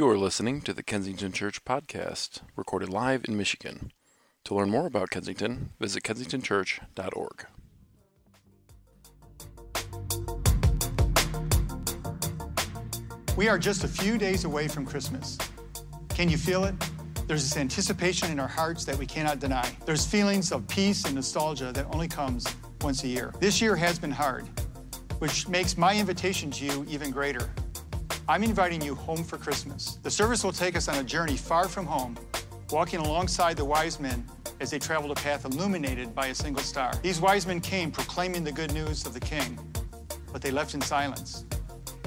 You are listening to the Kensington Church podcast, recorded live in Michigan. To learn more about Kensington, visit kensingtonchurch.org. We are just a few days away from Christmas. Can you feel it? There's this anticipation in our hearts that we cannot deny. There's feelings of peace and nostalgia that only comes once a year. This year has been hard, which makes my invitation to you even greater. I'm inviting you home for Christmas. The service will take us on a journey far from home, walking alongside the wise men as they traveled a path illuminated by a single star. These wise men came proclaiming the good news of the king, but they left in silence.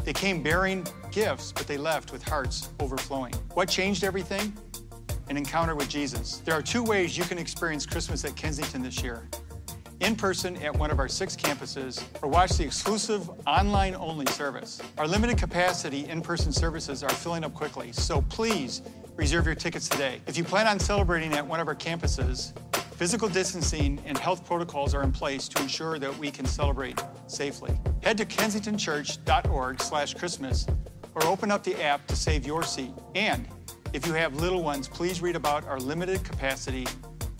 They came bearing gifts, but they left with hearts overflowing. What changed everything? An encounter with Jesus. There are two ways you can experience Christmas at Kensington this year in person at one of our six campuses or watch the exclusive online only service. Our limited capacity in person services are filling up quickly, so please reserve your tickets today. If you plan on celebrating at one of our campuses, physical distancing and health protocols are in place to ensure that we can celebrate safely. Head to kensingtonchurch.org/christmas or open up the app to save your seat. And if you have little ones, please read about our limited capacity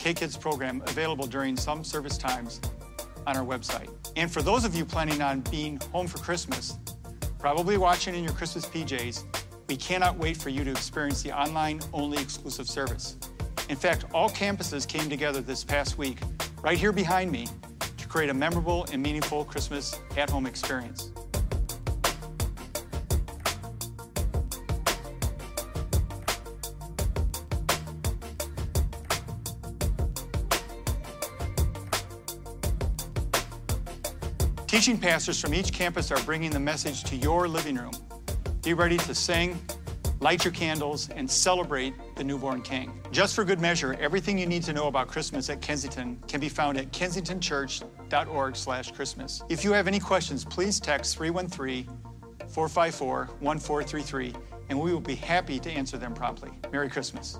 K-Kids program available during some service times on our website. And for those of you planning on being home for Christmas, probably watching in your Christmas PJs, we cannot wait for you to experience the online only exclusive service. In fact, all campuses came together this past week, right here behind me, to create a memorable and meaningful Christmas at home experience. Teaching pastors from each campus are bringing the message to your living room. Be ready to sing, light your candles, and celebrate the newborn king. Just for good measure, everything you need to know about Christmas at Kensington can be found at kensingtonchurch.org slash Christmas. If you have any questions, please text 313-454-1433 and we will be happy to answer them promptly. Merry Christmas.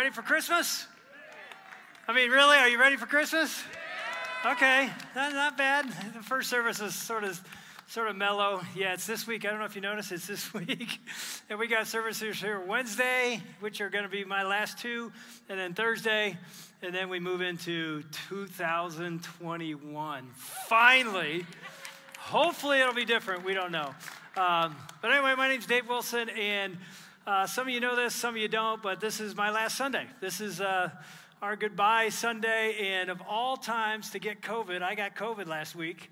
Ready for Christmas? I mean, really? Are you ready for Christmas? Okay, not, not bad. The first service is sort of sort of mellow. Yeah, it's this week. I don't know if you noticed, it's this week. and we got services here Wednesday, which are going to be my last two, and then Thursday, and then we move into 2021. Finally. Hopefully, it'll be different. We don't know. Um, but anyway, my name's Dave Wilson, and uh, some of you know this, some of you don't, but this is my last Sunday. This is uh, our goodbye Sunday, and of all times to get COVID, I got COVID last week,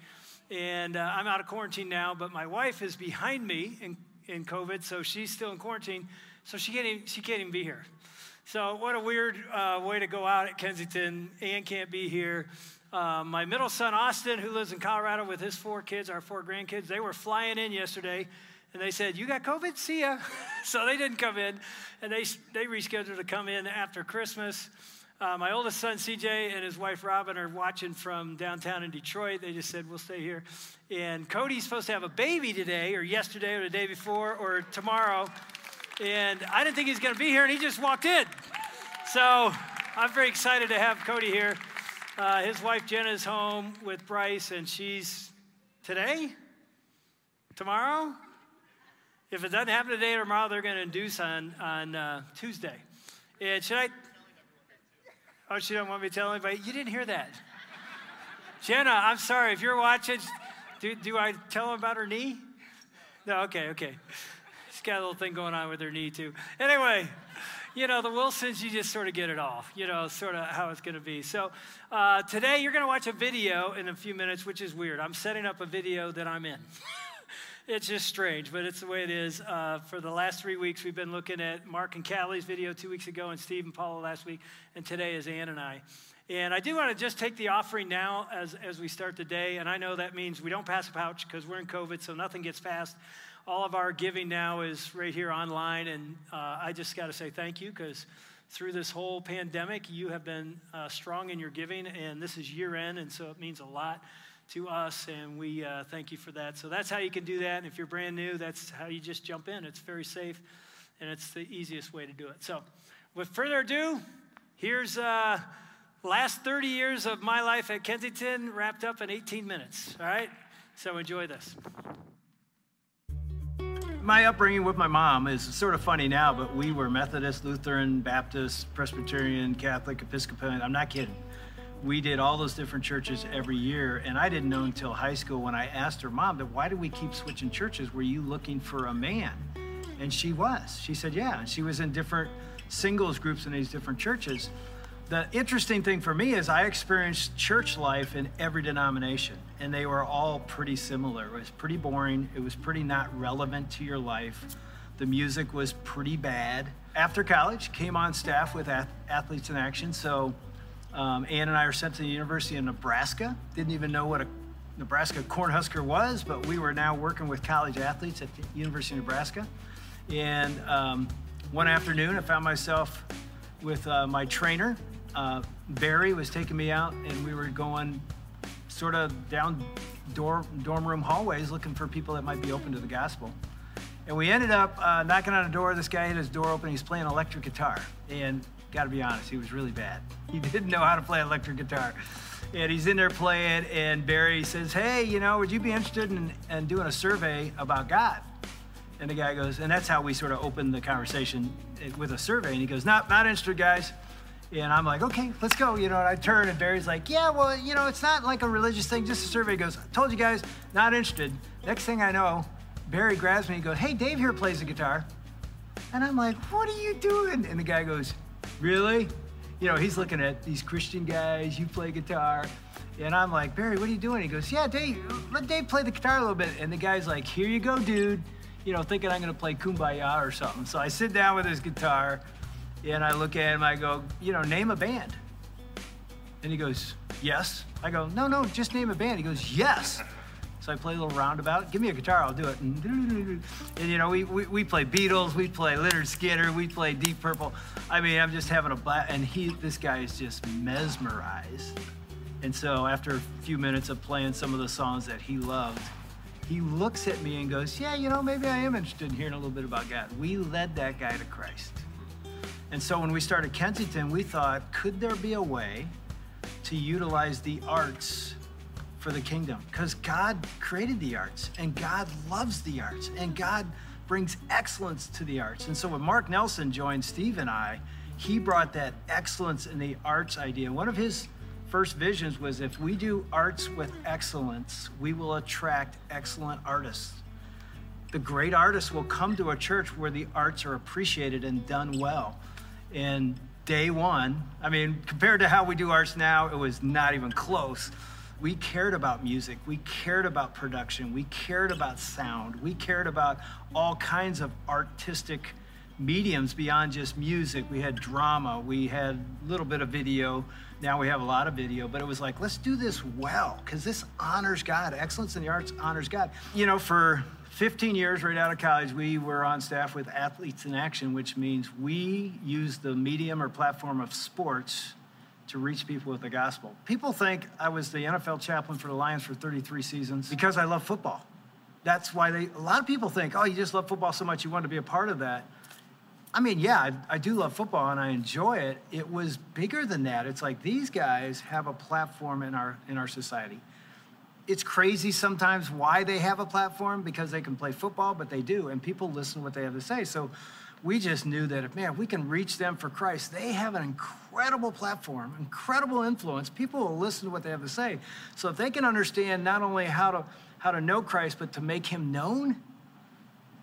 and uh, I'm out of quarantine now, but my wife is behind me in, in COVID, so she's still in quarantine, so she can't even, she can't even be here. So, what a weird uh, way to go out at Kensington. Ann can't be here. Uh, my middle son, Austin, who lives in Colorado with his four kids, our four grandkids, they were flying in yesterday and they said, You got COVID? See ya. so they didn't come in and they, they rescheduled to come in after Christmas. Uh, my oldest son, CJ, and his wife, Robin, are watching from downtown in Detroit. They just said, We'll stay here. And Cody's supposed to have a baby today, or yesterday, or the day before, or tomorrow. And I didn't think he's going to be here, and he just walked in. So I'm very excited to have Cody here. Uh, his wife Jenna is home with Bryce, and she's today, tomorrow. If it doesn't happen today or tomorrow, they're going to induce on on uh, Tuesday. And should I? Oh, she don't want me to tell anybody. You didn't hear that, Jenna. I'm sorry if you're watching. Do do I tell them about her knee? No. Okay. Okay. She's got a little thing going on with her knee too. Anyway you know, the Wilsons, you just sort of get it all, you know, sort of how it's going to be. So uh, today you're going to watch a video in a few minutes, which is weird. I'm setting up a video that I'm in. It's just strange, but it's the way it is. Uh, for the last three weeks, we've been looking at Mark and Callie's video two weeks ago, and Steve and Paula last week, and today is Ann and I. And I do want to just take the offering now as, as we start the day. And I know that means we don't pass a pouch because we're in COVID, so nothing gets passed all of our giving now is right here online. And uh, I just got to say thank you because through this whole pandemic, you have been uh, strong in your giving. And this is year end, and so it means a lot to us. And we uh, thank you for that. So that's how you can do that. And if you're brand new, that's how you just jump in. It's very safe, and it's the easiest way to do it. So with further ado, here's uh, last 30 years of my life at Kensington wrapped up in 18 minutes. All right? So enjoy this my upbringing with my mom is sort of funny now, but we were Methodist, Lutheran, Baptist, Presbyterian, Catholic, Episcopalian. I'm not kidding. We did all those different churches every year, and I didn't know until high school when I asked her mom that why do we keep switching churches? Were you looking for a man? And she was. She said, yeah. And she was in different singles groups in these different churches. The interesting thing for me is I experienced church life in every denomination, and they were all pretty similar. It was pretty boring, it was pretty not relevant to your life. The music was pretty bad. After college, came on staff with Athletes in Action. So um, Ann and I were sent to the University of Nebraska. Didn't even know what a Nebraska Cornhusker was, but we were now working with college athletes at the University of Nebraska. And um, one afternoon, I found myself with uh, my trainer, uh, Barry was taking me out, and we were going sort of down dorm, dorm room hallways looking for people that might be open to the gospel. And we ended up uh, knocking on a door. This guy had his door open. He's playing electric guitar. And Got to be honest, he was really bad. He didn't know how to play electric guitar. And he's in there playing, and Barry says, Hey, you know, would you be interested in, in doing a survey about God? And the guy goes, and that's how we sort of opened the conversation eh, with a survey. And he goes, Not, not interested, guys. And I'm like, okay, let's go. You know, and I turn and Barry's like, yeah, well, you know, it's not like a religious thing, just a survey. He goes, told you guys, not interested. Next thing I know, Barry grabs me and goes, hey, Dave here plays the guitar. And I'm like, what are you doing? And the guy goes, really? You know, he's looking at these Christian guys, you play guitar. And I'm like, Barry, what are you doing? He goes, yeah, Dave, let Dave play the guitar a little bit. And the guy's like, here you go, dude. You know, thinking I'm gonna play Kumbaya or something. So I sit down with his guitar and I look at him, I go, you know, name a band. And he goes, yes. I go, no, no, just name a band. He goes, yes. So I play a little roundabout. Give me a guitar, I'll do it. And, you know, we, we, we play Beatles, we play Lynyrd Skynyrd, we play Deep Purple. I mean, I'm just having a blast. And he, this guy is just mesmerized. And so after a few minutes of playing some of the songs that he loved, he looks at me and goes, yeah, you know, maybe I am interested in hearing a little bit about God. We led that guy to Christ. And so when we started Kensington, we thought, could there be a way to utilize the arts for the kingdom? Because God created the arts and God loves the arts and God brings excellence to the arts. And so when Mark Nelson joined Steve and I, he brought that excellence in the arts idea. One of his first visions was if we do arts with excellence, we will attract excellent artists the great artists will come to a church where the arts are appreciated and done well. And day one, I mean, compared to how we do arts now, it was not even close. We cared about music, we cared about production, we cared about sound, we cared about all kinds of artistic mediums beyond just music. We had drama, we had a little bit of video. Now we have a lot of video, but it was like, let's do this well, because this honors God. Excellence in the arts honors God. You know, for 15 years right out of college, we were on staff with Athletes in Action, which means we use the medium or platform of sports to reach people with the gospel. People think I was the NFL chaplain for the Lions for 33 seasons because I love football. That's why they, a lot of people think, oh, you just love football so much you want to be a part of that. I mean, yeah, I, I do love football and I enjoy it. It was bigger than that. It's like these guys have a platform in our in our society it's crazy sometimes why they have a platform because they can play football, but they do, and people listen to what they have to say. So we just knew that if, man, we can reach them for Christ, they have an incredible platform, incredible influence. People will listen to what they have to say. So if they can understand not only how to how to know Christ, but to make him known,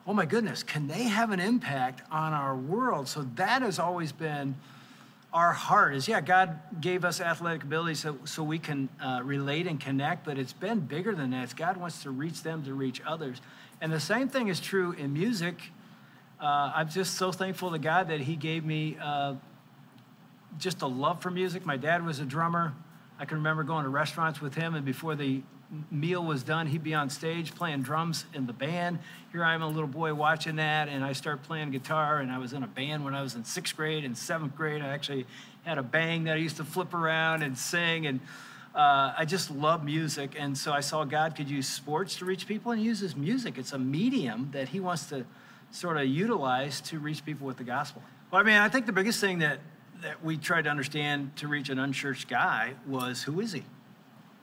oh my goodness, can they have an impact on our world? So that has always been our heart is yeah god gave us athletic ability so, so we can uh, relate and connect but it's been bigger than that god wants to reach them to reach others and the same thing is true in music uh, i'm just so thankful to god that he gave me uh, just a love for music. My dad was a drummer. I can remember going to restaurants with him and before the meal was done he'd be on stage playing drums in the band. Here i am a little boy watching that and i start playing guitar and i was in a band when i was in sixth grade and seventh grade. I actually had a bang that i used to flip around and sing and uh, i just love music. And so i saw god could use sports to reach people and he uses music. It's a medium that he wants to sort of utilize to reach people with the gospel well i mean i think the biggest thing that that we tried to understand to reach an unchurched guy was who is he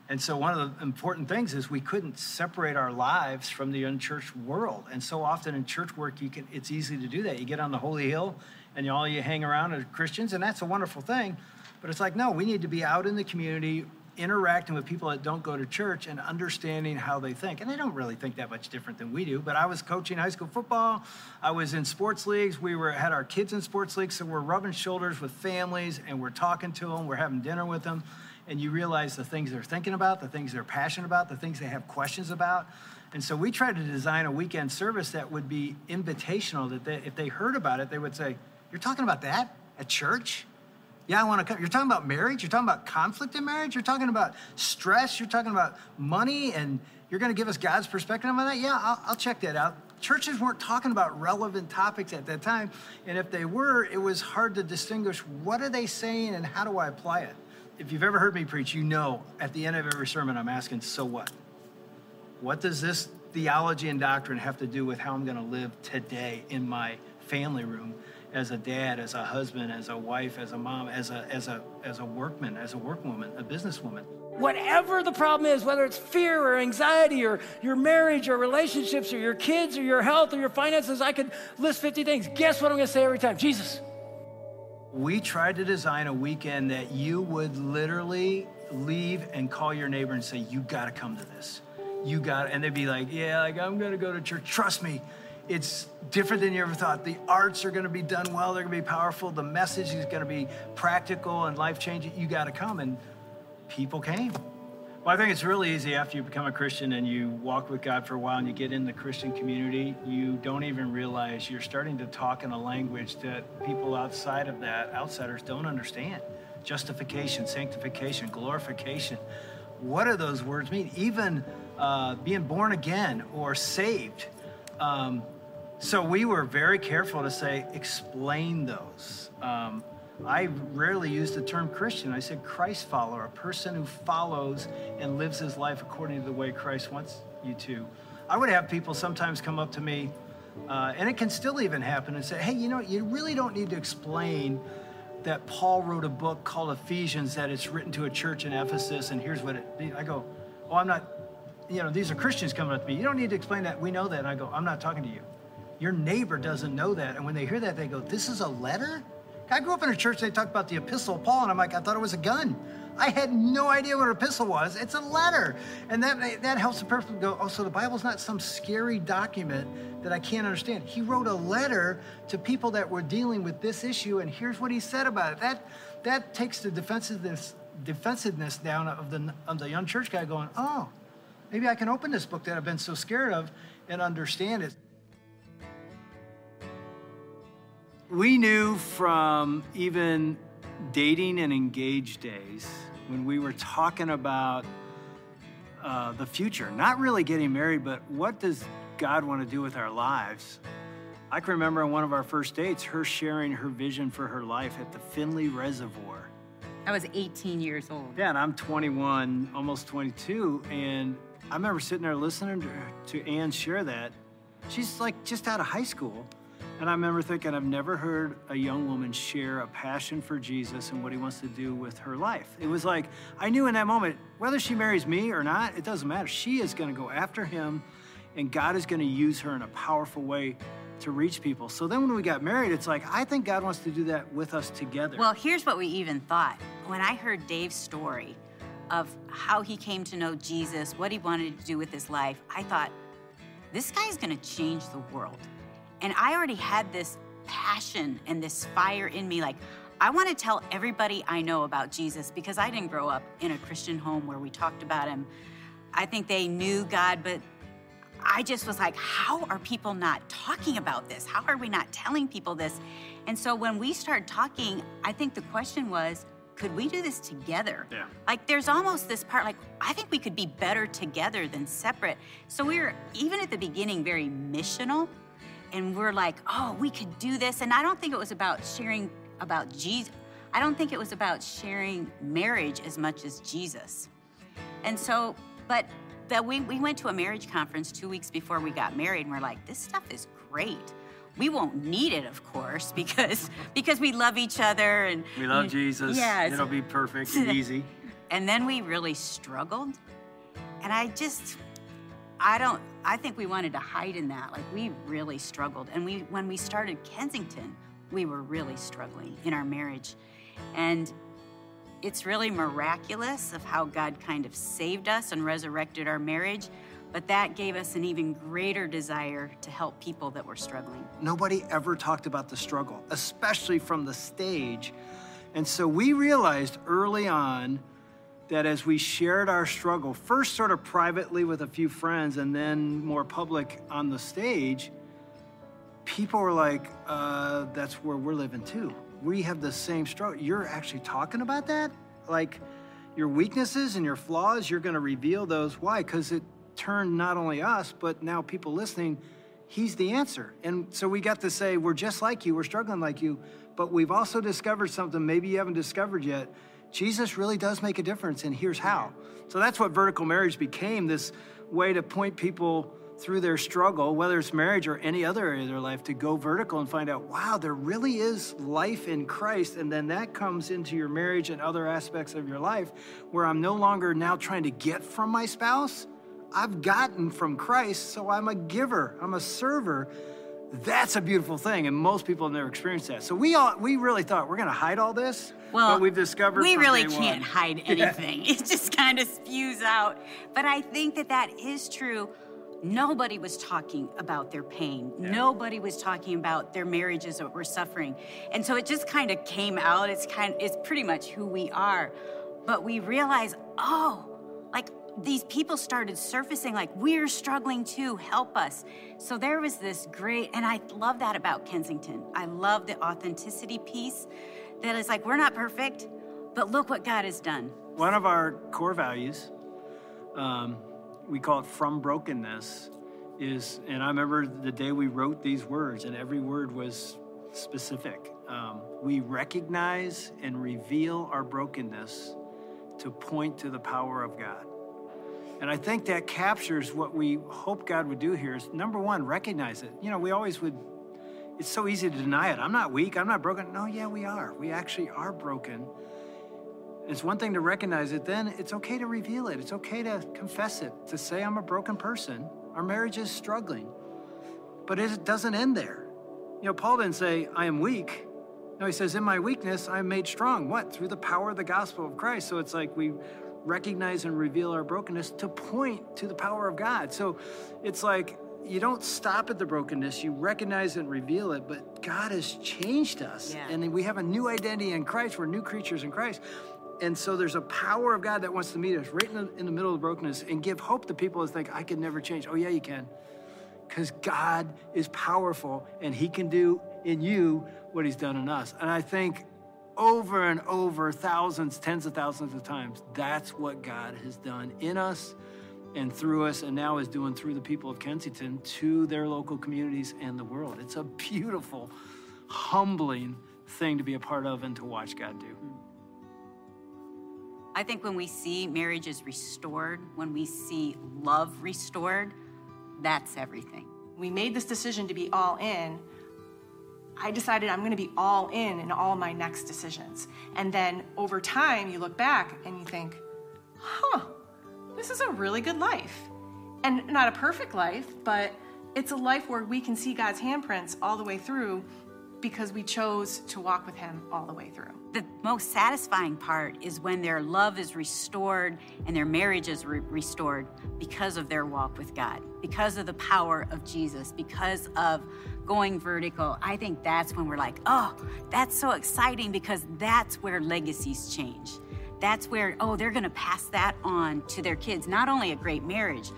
and so, one of the important things is we couldn't separate our lives from the unchurched world. And so often in church work, you can, it's easy to do that. You get on the holy hill and all you hang around are Christians, and that's a wonderful thing. But it's like, no, we need to be out in the community, interacting with people that don't go to church and understanding how they think. And they don't really think that much different than we do. But I was coaching high school football, I was in sports leagues, we were had our kids in sports leagues, so we're rubbing shoulders with families and we're talking to them, we're having dinner with them and you realize the things they're thinking about, the things they're passionate about, the things they have questions about. And so we tried to design a weekend service that would be invitational, that they, if they heard about it, they would say, You're talking about that at church? Yeah, I want to come. You're talking about marriage? You're talking about conflict in marriage? You're talking about stress? You're talking about money? And you're going to give us God's perspective on that? Yeah, I'll, I'll check that out. Churches weren't talking about relevant topics at that time. And if they were, it was hard to distinguish what are they saying and how do I apply it? if you've ever heard me preach, you know at the end of every sermon, I'm asking, so what? What does this theology and doctrine have to do with how I'm going to live today in my family room? As a dad, as a husband, as a wife, as a mom, as a as a as a workman, as a workwoman, a businesswoman. Whatever the problem is, whether it's fear or anxiety or your marriage or relationships or your kids or your health or your finances, I could list 50 things. Guess what I'm going to say every time? Jesus. We tried to design a weekend that you would literally leave and call your neighbor and say, "You got to come to this. You got," and they'd be like, "Yeah, like I'm going to go to church. Trust me, it's different than you ever thought. The arts are going to be done well. They're going to be powerful. The message is going to be practical and life changing. You got to come." And people came. Well, I think it's really easy after you become a Christian and you walk with God for a while and you get in the Christian community, you don't even realize you're starting to talk in a language that people outside of that, outsiders, don't understand. Justification, sanctification, glorification. What do those words mean? Even uh, being born again or saved. Um, so we were very careful to say, explain those. Um, I rarely use the term Christian. I said Christ follower, a person who follows and lives his life according to the way Christ wants you to. I would have people sometimes come up to me, uh, and it can still even happen, and say, hey, you know, you really don't need to explain that Paul wrote a book called Ephesians that it's written to a church in Ephesus, and here's what it. I go, oh, I'm not. You know, these are Christians coming up to me. You don't need to explain that. We know that. And I go, I'm not talking to you. Your neighbor doesn't know that, and when they hear that, they go, this is a letter. I grew up in a church, they talked about the epistle of Paul, and I'm like, I thought it was a gun. I had no idea what an epistle was. It's a letter. And that, that helps the person go, oh, so the Bible's not some scary document that I can't understand. He wrote a letter to people that were dealing with this issue, and here's what he said about it. That, that takes the defensiveness, defensiveness down of the, of the young church guy going, oh, maybe I can open this book that I've been so scared of and understand it. We knew from even dating and engaged days when we were talking about uh, the future, not really getting married, but what does God want to do with our lives? I can remember on one of our first dates, her sharing her vision for her life at the Findlay Reservoir. I was 18 years old. Yeah, and I'm 21, almost 22, and I remember sitting there listening to, to Ann share that. She's like just out of high school. And I remember thinking, I've never heard a young woman share a passion for Jesus and what he wants to do with her life. It was like, I knew in that moment, whether she marries me or not, it doesn't matter. She is going to go after him, and God is going to use her in a powerful way to reach people. So then when we got married, it's like, I think God wants to do that with us together. Well, here's what we even thought. When I heard Dave's story of how he came to know Jesus, what he wanted to do with his life, I thought, this guy's going to change the world. And I already had this passion and this fire in me like, I want to tell everybody I know about Jesus because I didn't grow up in a Christian home where we talked about him. I think they knew God, but I just was like, how are people not talking about this? How are we not telling people this? And so when we started talking, I think the question was, could we do this together? Yeah. Like there's almost this part like I think we could be better together than separate. So we were even at the beginning very missional and we're like, "Oh, we could do this." And I don't think it was about sharing about Jesus. I don't think it was about sharing marriage as much as Jesus. And so, but that we, we went to a marriage conference two weeks before we got married, and we're like, this stuff is great. We won't need it, of course, because because we love each other and we love Jesus. Yes. It'll be perfect and easy. And then we really struggled, and I just, I don't, I think we wanted to hide in that. Like we really struggled, and we when we started Kensington, we were really struggling in our marriage, and it's really miraculous of how God kind of saved us and resurrected our marriage, but that gave us an even greater desire to help people that were struggling. Nobody ever talked about the struggle, especially from the stage. And so we realized early on that as we shared our struggle, first sort of privately with a few friends and then more public on the stage, people were like, uh, that's where we're living too. We have the same struggle. You're actually talking about that? Like your weaknesses and your flaws, you're going to reveal those. Why? Because it turned not only us, but now people listening, he's the answer. And so we got to say, we're just like you, we're struggling like you, but we've also discovered something maybe you haven't discovered yet. Jesus really does make a difference, and here's how. So that's what vertical marriage became this way to point people through their struggle, whether it's marriage or any other area of their life, to go vertical and find out, wow, there really is life in Christ. And then that comes into your marriage and other aspects of your life where I'm no longer now trying to get from my spouse. I've gotten from Christ, so I'm a giver, I'm a server. That's a beautiful thing, and most people have never experienced that. So we all we really thought we're to hide all this, Well, but we've discovered we really can't one- hide anything. It just kind of spews out. But I think that that is true. Nobody was talking about their pain. Nobody was talking about their marriages that were suffering. And so it just kind of came out. It's kind it's pretty much who we are. But we realize, oh, like these people started surfacing like we're struggling too, help us. So there was this great and I love that about Kensington. I love the authenticity piece that is like we're not perfect, but look what God has done. One of our core values, um, we call it from brokenness, is, and I remember the day we wrote these words, and every word was specific. Um, we recognize and reveal our brokenness to point to the power of God. And I think that captures what we hope God would do here is number one, recognize it. You know, we always would, it's so easy to deny it. I'm not weak, I'm not broken. No, yeah, we are. We actually are broken. It's one thing to recognize it, then it's okay to reveal it. It's okay to confess it, to say, I'm a broken person. Our marriage is struggling. But it doesn't end there. You know, Paul didn't say, I am weak. No, he says, In my weakness, I am made strong. What? Through the power of the gospel of Christ. So it's like we recognize and reveal our brokenness to point to the power of God. So it's like you don't stop at the brokenness, you recognize and reveal it, but God has changed us. Yeah. And we have a new identity in Christ. We're new creatures in Christ. And so there's a power of God that wants to meet us right in the, in the middle of the brokenness and give hope to people who think, I can never change. Oh, yeah, you can. Because God is powerful and He can do in you what He's done in us. And I think over and over, thousands, tens of thousands of times, that's what God has done in us and through us, and now is doing through the people of Kensington to their local communities and the world. It's a beautiful, humbling thing to be a part of and to watch God do. I think when we see marriages restored, when we see love restored, that's everything. we made this decision to be all in, I decided I'm going to be all in in all my next decisions. And then over time, you look back and you think, huh, this is a really good life. And not a perfect life, but it's a life where we can see God's handprints all the way through because we chose to walk with Him all the way through. The most satisfying part is when their love is restored and their marriage is re- restored because of their walk with God, because of the power of Jesus, because of going vertical. I think that's when we're like, oh, that's so exciting because that's where legacies change. That's where, oh, they're going to pass that on to their kids. Not only a great marriage,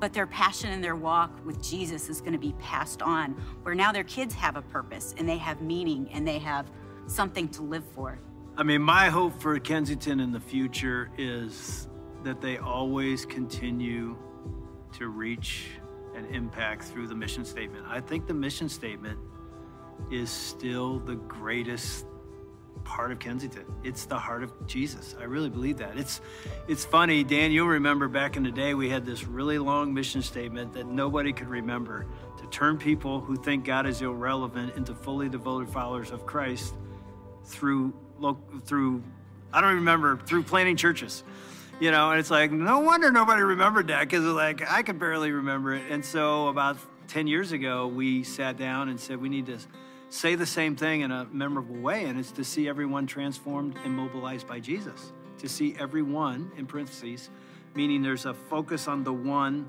but their passion and their walk with Jesus is going to be passed on, where now their kids have a purpose and they have meaning and they have something to live for. I mean, my hope for Kensington in the future is that they always continue to reach and impact through the mission statement. I think the mission statement is still the greatest part of Kensington. It's the heart of Jesus. I really believe that. It's it's funny, Dan, you'll remember back in the day we had this really long mission statement that nobody could remember to turn people who think God is irrelevant into fully devoted followers of Christ through through I don't remember through planting churches. You know, and it's like no wonder nobody remembered that because like I could barely remember it. And so about 10 years ago, we sat down and said we need to say the same thing in a memorable way, and it's to see everyone transformed and mobilized by Jesus. To see everyone in parentheses, meaning there's a focus on the one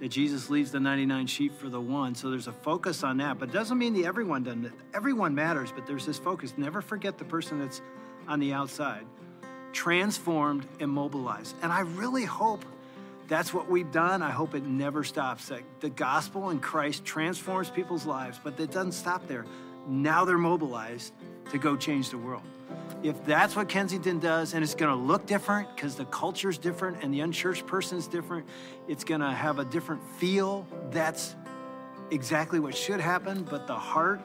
that Jesus leaves the 99 sheep for the one. So there's a focus on that, but it doesn't mean the everyone doesn't. Everyone matters, but there's this focus. Never forget the person that's on the outside, transformed and mobilized. And I really hope that's what we've done. I hope it never stops. That the gospel in Christ transforms people's lives, but it doesn't stop there. Now they're mobilized to go change the world. If that's what Kensington does, and it's going to look different because the culture's different and the unchurched person's different, it's going to have a different feel. That's exactly what should happen, but the heart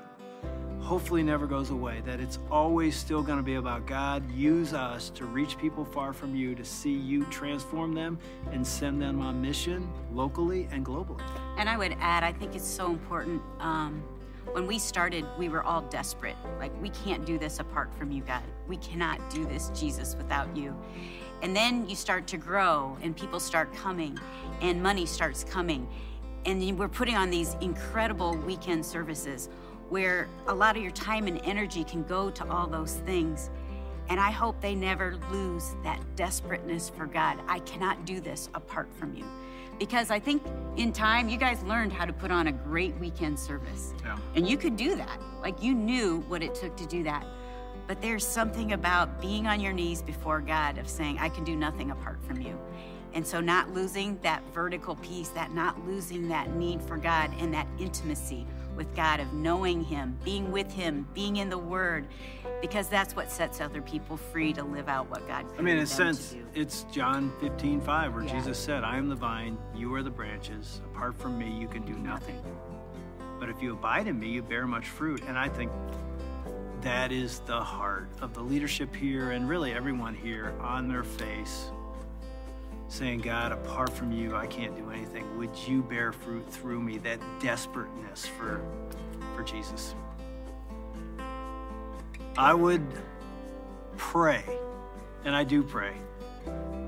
hopefully never goes away, that it's always still going to be about God. Use us to reach people far from you, to see you transform them and send them on mission locally and globally. And I would add, I think it's so important. Um, when we started, we were all desperate. Like, we can't do this apart from you, God. We cannot do this, Jesus, without you. And then you start to grow, and people start coming, and money starts coming. And we're putting on these incredible weekend services where a lot of your time and energy can go to all those things. And I hope they never lose that desperateness for God. I cannot do this apart from you. Because I think in time, you guys learned how to put on a great weekend service. Yeah. And you could do that. Like you knew what it took to do that. But there's something about being on your knees before God of saying, I can do nothing apart from you. And so, not losing that vertical piece, that not losing that need for God and that intimacy with God of knowing Him, being with Him, being in the Word, because that's what sets other people free to live out what God I mean, in a sense, it's John 15, 5, where Yeah. Jesus said, I am the vine, you are the branches. Apart from me, you can do nothing. But if you abide in me, you bear much fruit. And I think that is the heart of the leadership here and really everyone here on their face saying, God, apart from you, I can't do anything. Would you bear fruit through me? That desperateness for, for Jesus. I would pray, and I do pray,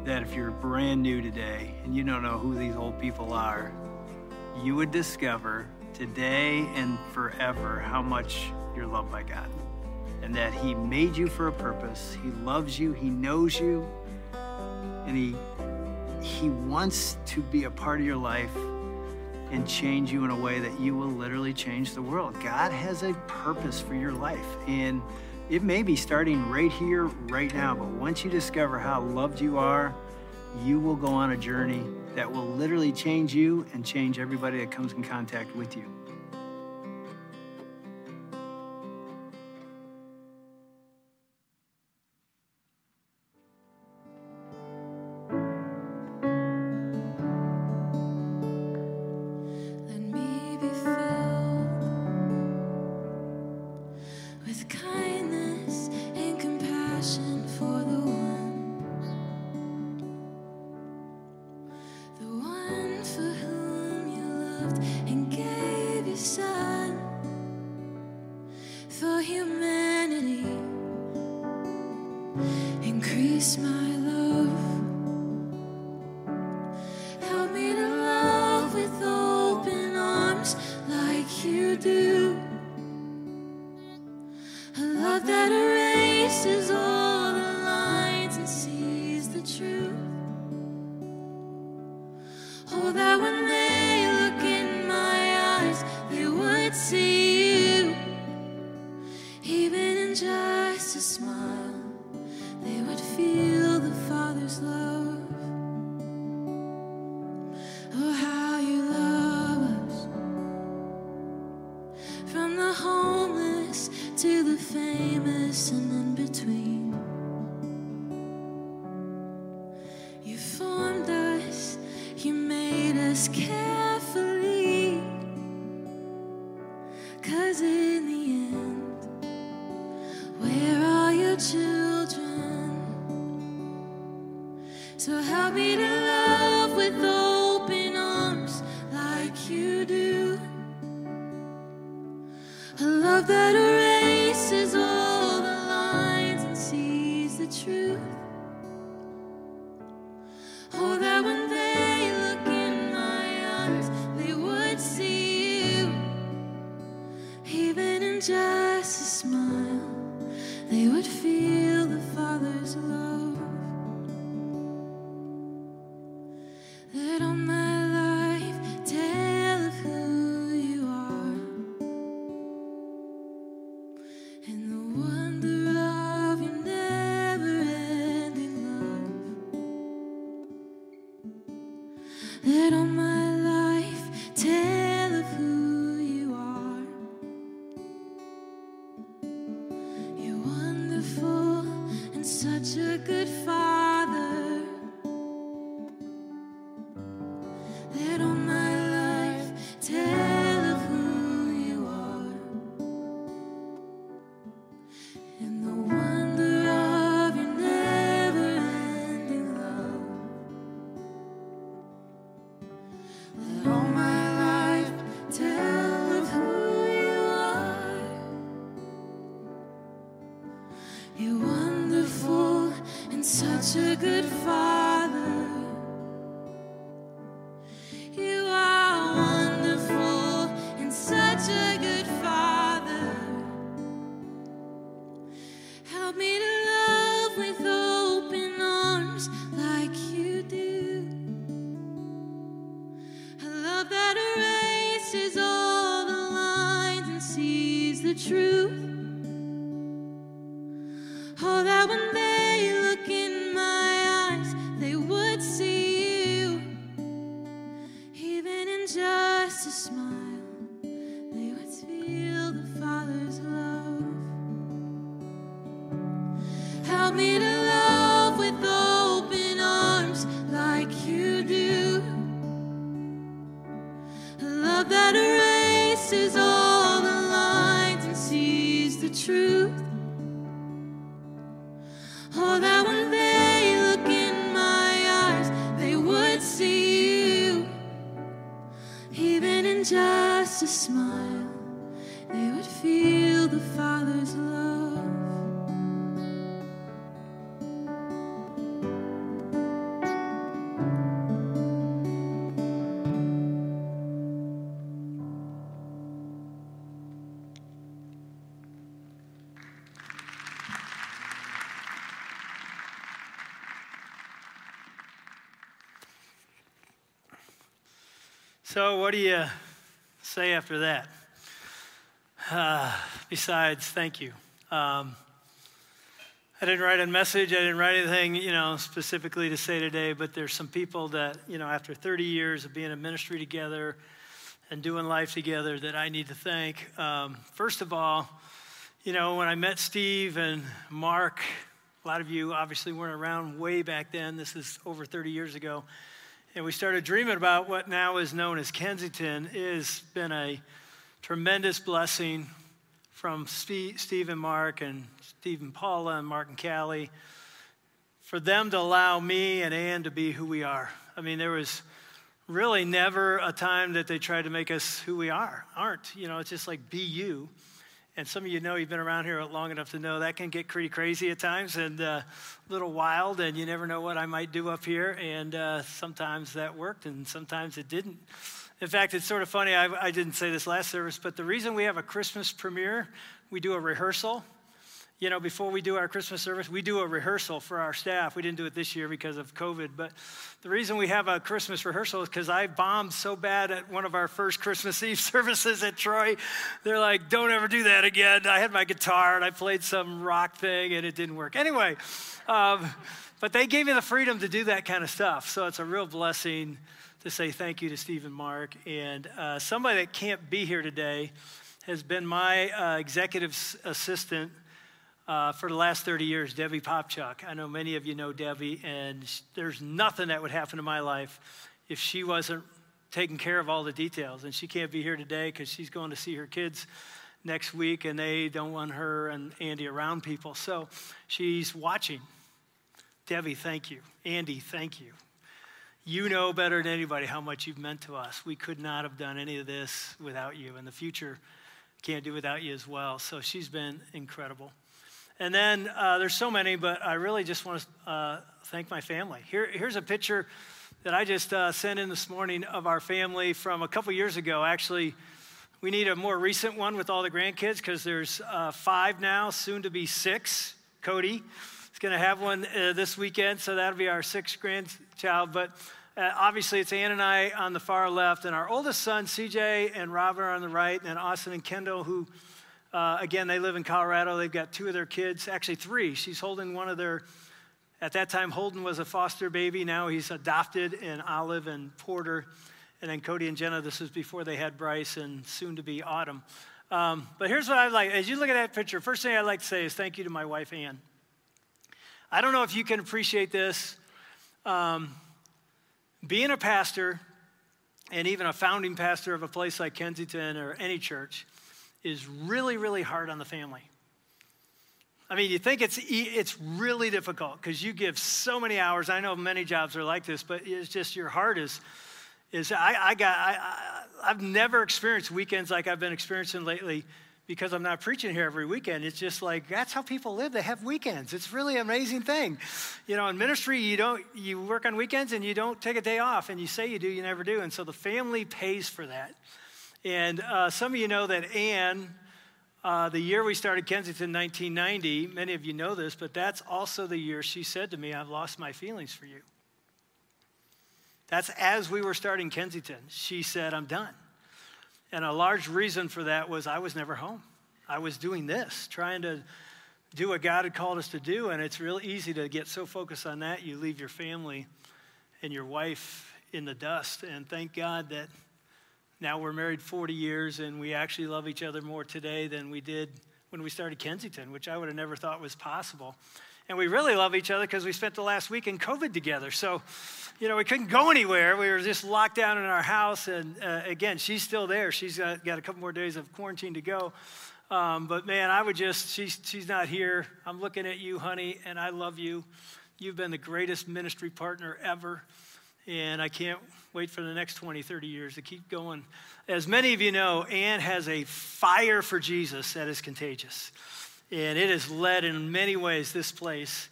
that if you're brand new today and you don't know who these old people are, you would discover today and forever how much you're loved by God. And that He made you for a purpose. He loves you, He knows you, and He He wants to be a part of your life and change you in a way that you will literally change the world. God has a purpose for your life. And it may be starting right here, right now, but once you discover how loved you are, you will go on a journey that will literally change you and change everybody that comes in contact with you. Made us me to So, what do you say after that? Uh, besides, thank you. Um, I didn't write a message. I didn't write anything, you know, specifically to say today. But there's some people that, you know, after 30 years of being in ministry together and doing life together, that I need to thank. Um, first of all, you know, when I met Steve and Mark, a lot of you obviously weren't around way back then. This is over 30 years ago and we started dreaming about what now is known as Kensington, it has been a tremendous blessing from Steve, Steve and Mark and Steve and Paula and Mark and Callie for them to allow me and Ann to be who we are. I mean, there was really never a time that they tried to make us who we are, aren't. You know, it's just like be you. And some of you know you've been around here long enough to know that can get pretty crazy at times and uh, a little wild, and you never know what I might do up here. And uh, sometimes that worked, and sometimes it didn't. In fact, it's sort of funny. I, I didn't say this last service, but the reason we have a Christmas premiere, we do a rehearsal. You know, before we do our Christmas service, we do a rehearsal for our staff. We didn't do it this year because of COVID, but the reason we have a Christmas rehearsal is because I bombed so bad at one of our first Christmas Eve services at Troy. They're like, don't ever do that again. I had my guitar and I played some rock thing and it didn't work. Anyway, um, but they gave me the freedom to do that kind of stuff. So it's a real blessing to say thank you to Steve and Mark. And uh, somebody that can't be here today has been my uh, executive assistant uh, for the last 30 years, Debbie Popchuk. I know many of you know Debbie, and there's nothing that would happen in my life if she wasn't taking care of all the details. And she can't be here today because she's going to see her kids next week, and they don't want her and Andy around people. So she's watching. Debbie, thank you. Andy, thank you. You know better than anybody how much you've meant to us. We could not have done any of this without you. and the future, can't do without you as well. So she's been incredible. And then uh, there's so many, but I really just want to uh, thank my family. Here, here's a picture that I just uh, sent in this morning of our family from a couple years ago. Actually, we need a more recent one with all the grandkids because there's uh, five now, soon to be six. Cody is going to have one uh, this weekend, so that'll be our sixth grandchild. But uh, obviously, it's Ann and I on the far left, and our oldest son, CJ, and Robert are on the right, and Austin and Kendall, who, uh, again, they live in Colorado. They've got two of their kids, actually three. She's holding one of their, at that time, Holden was a foster baby. Now he's adopted in Olive and Porter. And then Cody and Jenna, this was before they had Bryce and soon to be Autumn. Um, but here's what I like. As you look at that picture, first thing I'd like to say is thank you to my wife, Ann. I don't know if you can appreciate this. Um, being a pastor and even a founding pastor of a place like Kensington or any church is really, really hard on the family. I mean, you think it's, it's really difficult because you give so many hours. I know many jobs are like this, but it's just your heart is, is I, I got, I, I, I've never experienced weekends like I've been experiencing lately because I'm not preaching here every weekend. It's just like that's how people live. They have weekends. It's really an amazing thing. You know, in ministry, you don't you work on weekends and you don't take a day off, and you say you do, you never do, and so the family pays for that. And uh, some of you know that Ann, uh, the year we started Kensington, 1990. Many of you know this, but that's also the year she said to me, "I've lost my feelings for you." That's as we were starting Kensington. She said, I'm done. And a large reason for that was I was never home. I was doing this, trying to do what God had called us to do. And it's real easy to get so focused on that, you leave your family and your wife in the dust. And thank God that now we're married 40 years and we actually love each other more today than we did when we started Kensington, which I would have never thought was possible. And we really love each other because we spent the last week in COVID together. So, you know, we couldn't go anywhere. We were just locked down in our house. And uh, again, she's still there. She's got, got, a couple more days of quarantine to go. Um, but man, I would just, she's, she's not here. I'm looking at you, honey, and I love you. You've been the greatest ministry partner ever. And I can't wait for the next 20, 30 years to keep going. As many of you know, Ann has a fire for Jesus that is contagious. And it has led in many ways this place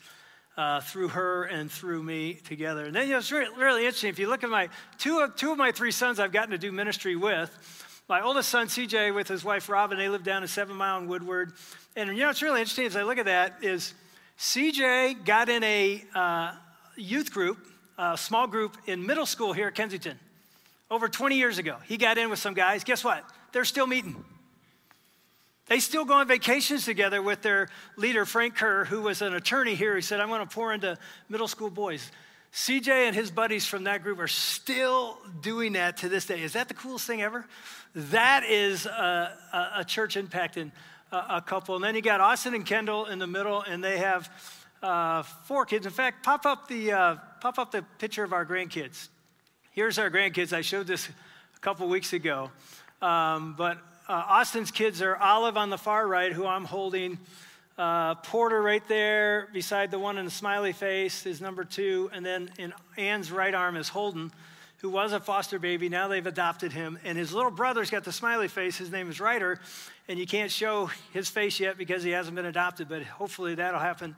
uh, through her and through me together. And then you know, it's really, interesting. If you look at my two of, two of my three sons, I've gotten to do ministry with. My oldest son, CJ, with his wife Robin, they live down in Seven Mile in Woodward. And you know, it's really interesting as I look at that is CJ got in a uh, youth group, a small group in middle school here at Kensington over 20 years ago. He got in with some guys. Guess what? They're still meeting. They still go on vacations together with their leader, Frank Kerr, who was an attorney here. He said, I'm going to pour into middle school boys. CJ and his buddies from that group are still doing that to this day. Is that the coolest thing ever? That is a, a, a church impacting a, a, couple. And then you got Austin and Kendall in the middle, and they have uh, four kids. In fact, pop up the uh, pop up the picture of our grandkids. Here's our grandkids. I showed this a couple weeks ago, um, but uh, Austin's kids are Olive on the far right, who I'm holding. Uh, Porter right there beside the one in the smiley face is number two. And then in Ann's right arm is Holden, who was a foster baby. Now they've adopted him. And his little brother's got the smiley face. His name is Ryder. And you can't show his face yet because he hasn't been adopted, but hopefully that'll happen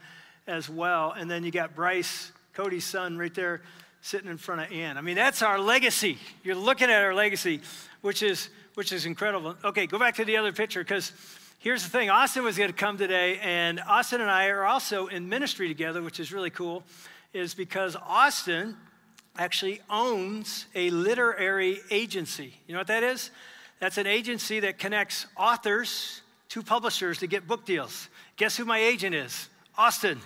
as well. And then you got Bryce, Cody's son, right there sitting in front of Ann. I mean, that's our legacy. You're looking at our legacy, which is which is incredible. Okay, go back to the other picture because here's the thing Austin was going to come today, and Austin and I are also in ministry together, which is really cool, is because Austin actually owns a literary agency. You know what that is? That's an agency that connects authors to publishers to get book deals. Guess who my agent is? Austin.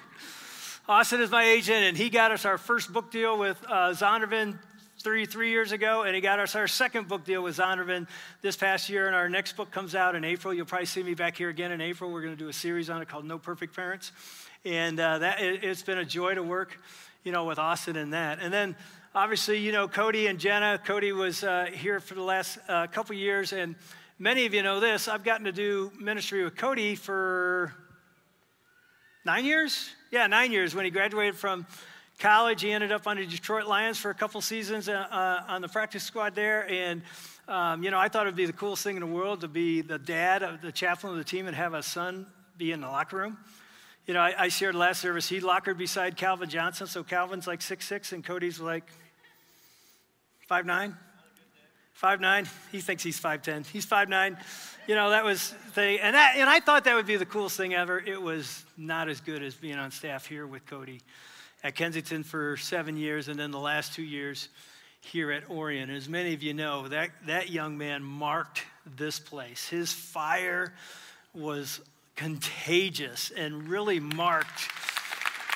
Austin is my agent, and he got us our first book deal with uh, Zondervan three, three years ago, and he got us our second book deal with Zondervan this past year, and our next book comes out in April. You'll probably see me back here again in April. We're going to do a series on it called No Perfect Parents, and uh, that it, has been a joy to work, you know, with Austin and that. And then obviously, you know, Cody and Jenna. Cody was uh, here for the last uh, couple years, and many of you know this. I've gotten to do ministry with Cody for nine years. Yeah, nine years when he graduated from college. He ended up on the Detroit Lions for a couple seasons uh, uh, on the practice squad there. And, um, you know, I thought it would be the coolest thing in the world to be the dad of the chaplain of the team and have a son be in the locker room. You know, I, I shared last service, he lockered beside Calvin Johnson. So Calvin's like six six, and Cody's like five nine. Five nine. He thinks he's five ten. He's five nine. You know that was thing, and that, and I thought that would be the coolest thing ever. It was not as good as being on staff here with Cody at Kensington for seven years, and then the last two years here at Orion. As many of you know, that, that young man marked this place. His fire was contagious and really marked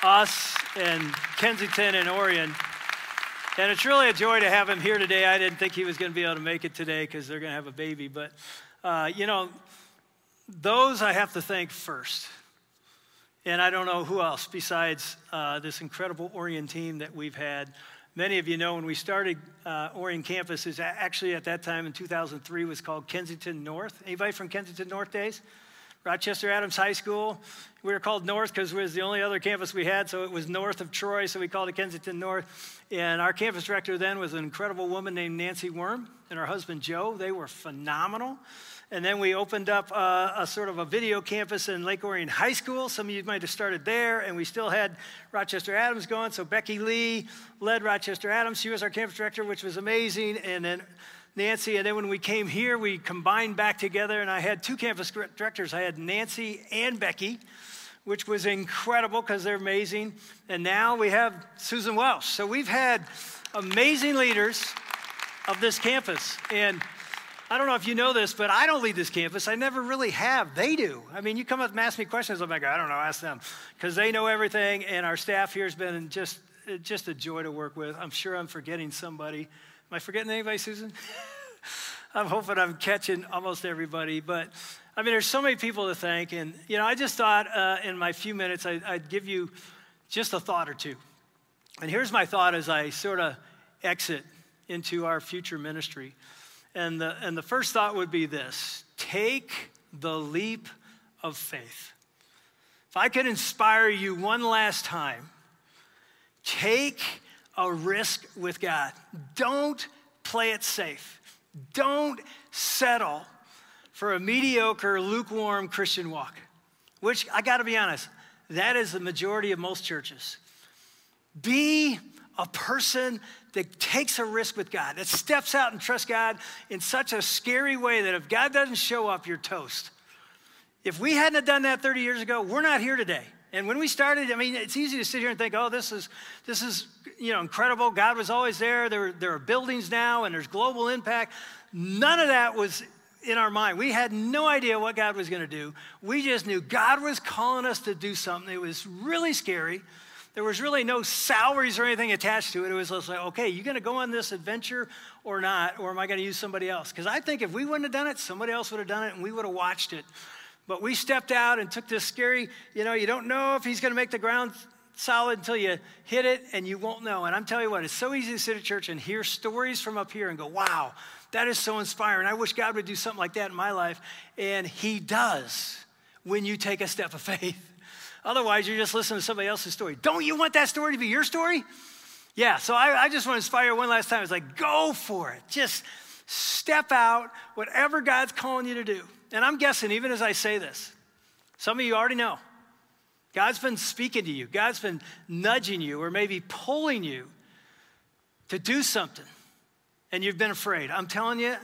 us and Kensington and Orion. And it's really a joy to have him here today. I didn't think he was going to be able to make it today because they're going to have a baby. But, uh, you know, those I have to thank first. And I don't know who else besides uh, this incredible Orion team that we've had. Many of you know when we started uh, Orion campus is actually at that time in 2003 was called Kensington North. Anybody from Kensington North days? Rochester Adams High School. We were called North because it was the only other campus we had, so it was north of Troy, so we called it Kensington North. And our campus director then was an incredible woman named Nancy Worm and her husband Joe. They were phenomenal. And then we opened up uh, a sort of a video campus in Lake Orion High School. Some of you might have started there, and we still had Rochester Adams going. So Becky Lee led Rochester Adams. She was our campus director, which was amazing. And then Nancy, and then when we came here, we combined back together, and I had two campus directors. I had Nancy and Becky, which was incredible because they're amazing. And now we have Susan Welsh. So we've had amazing leaders of this campus. And I don't know if you know this, but I don't lead this campus. I never really have. They do. I mean, you come up and ask me questions, I'm like, I don't know, ask them. Because they know everything, and our staff here has been just, just a joy to work with. I'm sure I'm forgetting somebody. Am I forgetting anybody, Susan? I'm hoping I'm catching almost everybody. But I mean, there's so many people to thank. And, you know, I just thought uh, in my few minutes I'd, I'd give you just a thought or two. And here's my thought as I sort of exit into our future ministry. And the, and the first thought would be this take the leap of faith. If I could inspire you one last time, take a risk with God. Don't play it safe. Don't settle for a mediocre, lukewarm Christian walk, which I got to be honest, that is the majority of most churches. Be a person that takes a risk with God, that steps out and trusts God in such a scary way that if God doesn't show up, you're toast. If we hadn't have done that 30 years ago, we're not here today. And when we started, I mean, it's easy to sit here and think, oh, this is, this is you know, incredible. God was always there. There, there are buildings now and there's global impact. None of that was in our mind. We had no idea what God was going to do. We just knew God was calling us to do something. It was really scary. There was really no salaries or anything attached to it. It was just like, okay, you going to go on this adventure or not, or am I going to use somebody else? Because I think if we wouldn't have done it, somebody else would have done it and we would have watched it. But we stepped out and took this scary, you know, you don't know if he's going to make the ground solid until you hit it and you won't know. And I'm telling you what, it's so easy to sit at church and hear stories from up here and go, wow, that is so inspiring. I wish God would do something like that in my life. And he does when you take a step of faith. Otherwise, you're just listening to somebody else's story. Don't you want that story to be your story? Yeah, so I, I just want to inspire you one last time. It's like, go for it. Just step out, whatever God's calling you to do. And I'm guessing, even as I say this, some of you already know. God's been speaking to you, God's been nudging you, or maybe pulling you to do something, and you've been afraid. I'm telling you,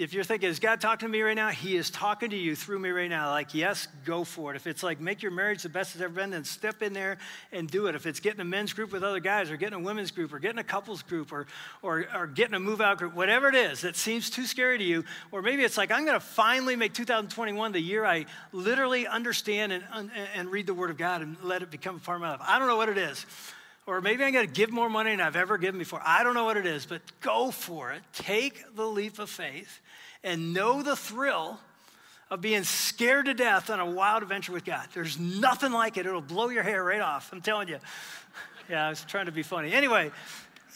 if you're thinking, is God talking to me right now? He is talking to you through me right now. Like, yes, go for it. If it's like make your marriage the best it's ever been, then step in there and do it. If it's getting a men's group with other guys, or getting a women's group, or getting a couples group, or, or, or getting a move out group, whatever it is that seems too scary to you, or maybe it's like, I'm going to finally make 2021 the year I literally understand and, and read the Word of God and let it become a part of my life. I don't know what it is. Or maybe I'm to give more money than I've ever given before. I don't know what it is, but go for it. Take the leap of faith and know the thrill of being scared to death on a wild adventure with God. There's nothing like it. It'll blow your hair right off. I'm telling you. Yeah, I was trying to be funny. Anyway,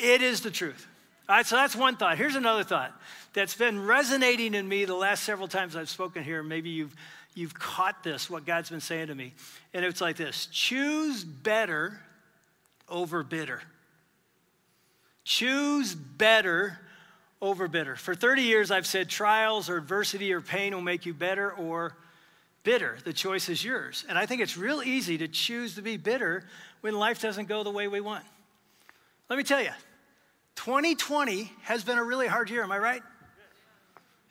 it is the truth. All right, so that's one thought. Here's another thought that's been resonating in me the last several times I've spoken here. Maybe you've, you've caught this, what God's been saying to me. And it's like this choose better over bitter. Choose better over bitter. For 30 years, I've said trials or adversity or pain will make you better or bitter. The choice is yours. And I think it's real easy to choose to be bitter when life doesn't go the way we want. Let me tell you, 2020 has been a really hard year, am I right?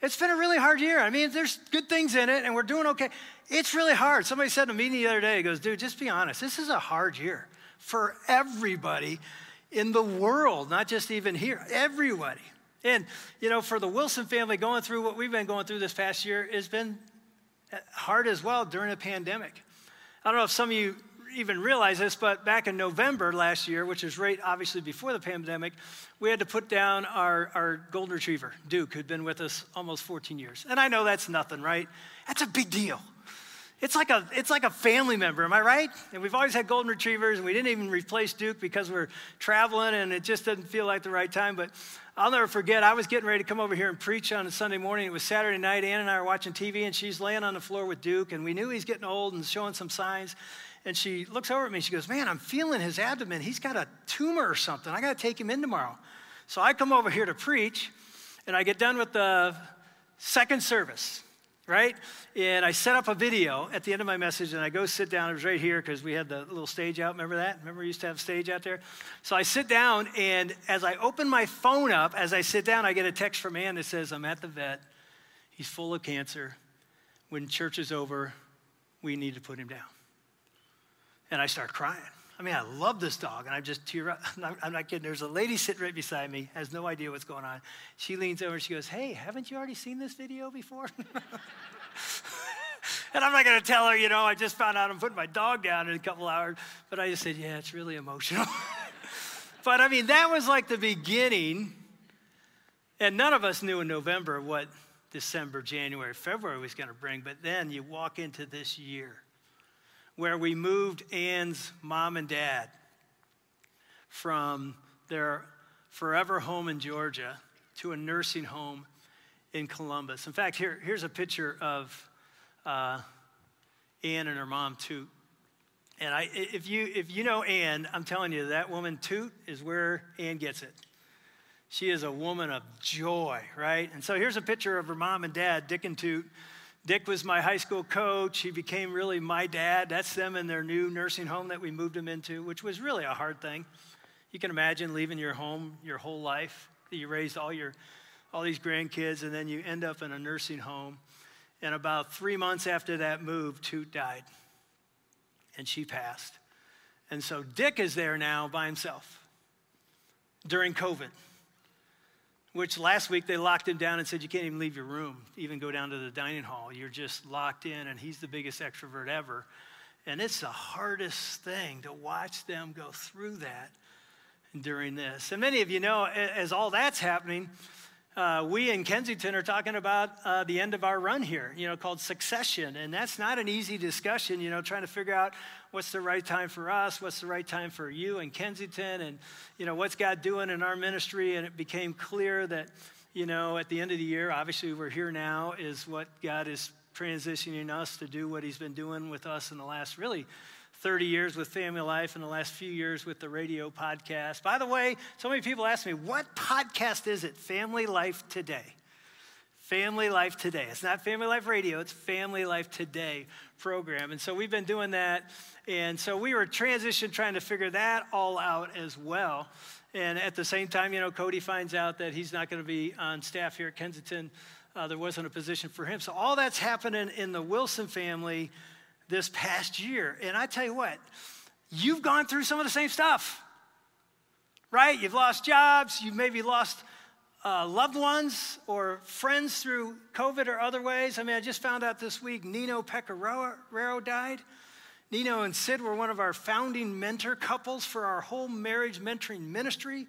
It's been a really hard year. I mean, there's good things in it and we're doing okay. It's really hard. Somebody said to me the other day, he goes, dude, just be honest. This is a hard year for everybody in the world, not just even here, everybody. And, you know, for the Wilson family going through what we've been going through this past year has been hard as well during a pandemic. I don't know if some of you even realize this, but back in November last year, which is right obviously before the pandemic, we had to put down our, our golden retriever, Duke, who'd been with us almost 14 years. And I know that's nothing, right? That's a big deal. it's like a it's like a family member, am I right? And we've always had golden retrievers, and we didn't even replace Duke because we're traveling, and it just didn't feel like the right time. But I'll never forget. I was getting ready to come over here and preach on a Sunday morning. It was Saturday night. Ann and I were watching TV, and she's laying on the floor with Duke, and we knew he's getting old and showing some signs. And she looks over at me. She goes, "Man, I'm feeling his abdomen. He's got a tumor or something. I got to take him in tomorrow." So I come over here to preach, and I get done with the second service right? And I set up a video at the end of my message and I go sit down. It was right here because we had the little stage out. Remember that? Remember we used to have stage out there? So I sit down and as I open my phone up, as I sit down, I get a text from Ann that says, I'm at the vet. He's full of cancer. When church is over, we need to put him down. And I start crying. I mean, I love this dog, and I'm just tear up. I'm, I'm not kidding. There's a lady sitting right beside me, has no idea what's going on. She leans over and she goes, Hey, haven't you already seen this video before? and I'm not going to tell her, you know, I just found out I'm putting my dog down in a couple hours. But I just said, Yeah, it's really emotional. but I mean, that was like the beginning. And none of us knew in November what December, January, February was going to bring. But then you walk into this year where we moved Ann's mom and dad from their forever home in Georgia to a nursing home in Columbus. In fact, here, here's a picture of uh, Ann and her mom, Toot. And I, if, you, if you know Ann, I'm telling you, that woman, Toot, is where Ann gets it. She is a woman of joy, right? And so here's a picture of her mom and dad, Dick and Toot. Dick was my high school coach. He became really my dad. That's them in their new nursing home that we moved him into, which was really a hard thing. You can imagine leaving your home your whole life. You raised all your all these grandkids, and then you end up in a nursing home. And about three months after that move, Toot died, and she passed. And so Dick is there now by himself during COVID which last week they locked him down and said, You can't even leave your room, even go down to the dining hall. You're just locked in, and he's the biggest extrovert ever. And it's the hardest thing to watch them go through that during this. And many of you know, as all that's happening, uh, we in Kensington are talking about uh, the end of our run here, you know, called succession. And that's not an easy discussion, you know, trying to figure out what's the right time for us, what's the right time for you in Kensington, and, you know, what's God doing in our ministry. And it became clear that, you know, at the end of the year, obviously we're here now, is what God is transitioning us to do what He's been doing with us in the last really 30 years with Family Life and the last few years with the radio podcast. By the way, so many people ask me, what podcast is it? Family Life Today. Family Life Today. It's not Family Life Radio, it's Family Life Today program. And so we've been doing that. And so we were transition trying to figure that all out as well. And at the same time, you know, Cody finds out that he's not going to be on staff here at Kensington. Uh, there wasn't a position for him. So all that's happening in the Wilson family this past year. And I tell you what, you've gone through some of the same stuff, right? You've lost jobs, you've maybe lost uh, loved ones or friends through COVID or other ways. I mean, I just found out this week Nino Pecoraro died. Nino and Sid were one of our founding mentor couples for our whole marriage mentoring ministry.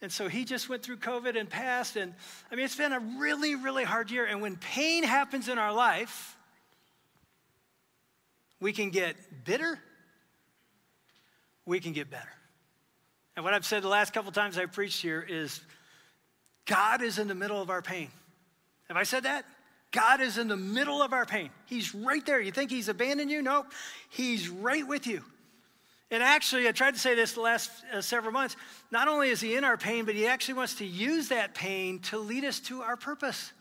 And so he just went through COVID and passed. And I mean, it's been a really, really hard year. And when pain happens in our life, we can get bitter, we can get better. And what I've said the last couple times I preached here is God is in the middle of our pain. Have I said that? God is in the middle of our pain. He's right there. You think He's abandoned you? Nope. He's right with you. And actually, I tried to say this the last uh, several months. Not only is He in our pain, but He actually wants to use that pain to lead us to our purpose.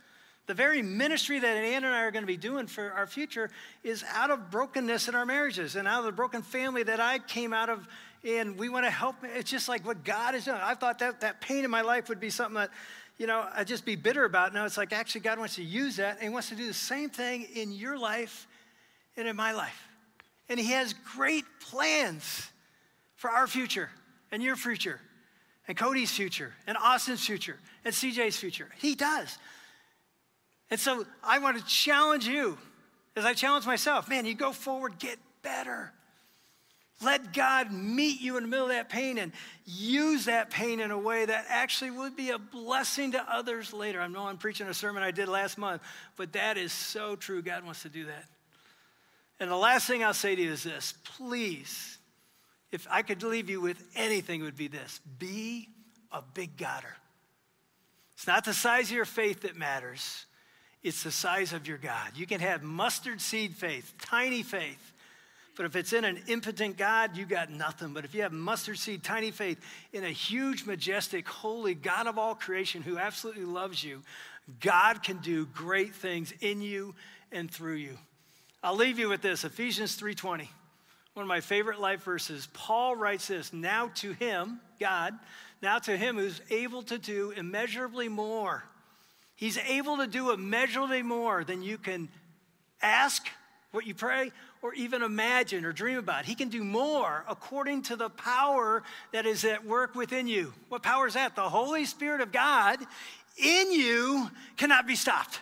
The very ministry that Ann and I are going to be doing for our future is out of brokenness in our marriages and out of the broken family that I came out of. And we want to help. It's just like what God is doing. I thought that that pain in my life would be something that, you know, I'd just be bitter about. Now it's like actually God wants to use that and He wants to do the same thing in your life and in my life. And He has great plans for our future and your future and Cody's future and Austin's future and CJ's future. He does. And so I want to challenge you as I challenge myself man, you go forward, get better. Let God meet you in the middle of that pain and use that pain in a way that actually would be a blessing to others later. I know I'm preaching a sermon I did last month, but that is so true. God wants to do that. And the last thing I'll say to you is this please, if I could leave you with anything, it would be this be a big Godder. It's not the size of your faith that matters, it's the size of your God. You can have mustard seed faith, tiny faith. But if it's in an impotent God, you got nothing. But if you have mustard seed, tiny faith in a huge, majestic, holy God of all creation who absolutely loves you, God can do great things in you and through you. I'll leave you with this Ephesians 3:20. One of my favorite life verses. Paul writes this, now to him, God, now to him who's able to do immeasurably more. He's able to do immeasurably more than you can ask, what you pray, or even imagine or dream about. He can do more according to the power that is at work within you. What power is that? The Holy Spirit of God in you cannot be stopped.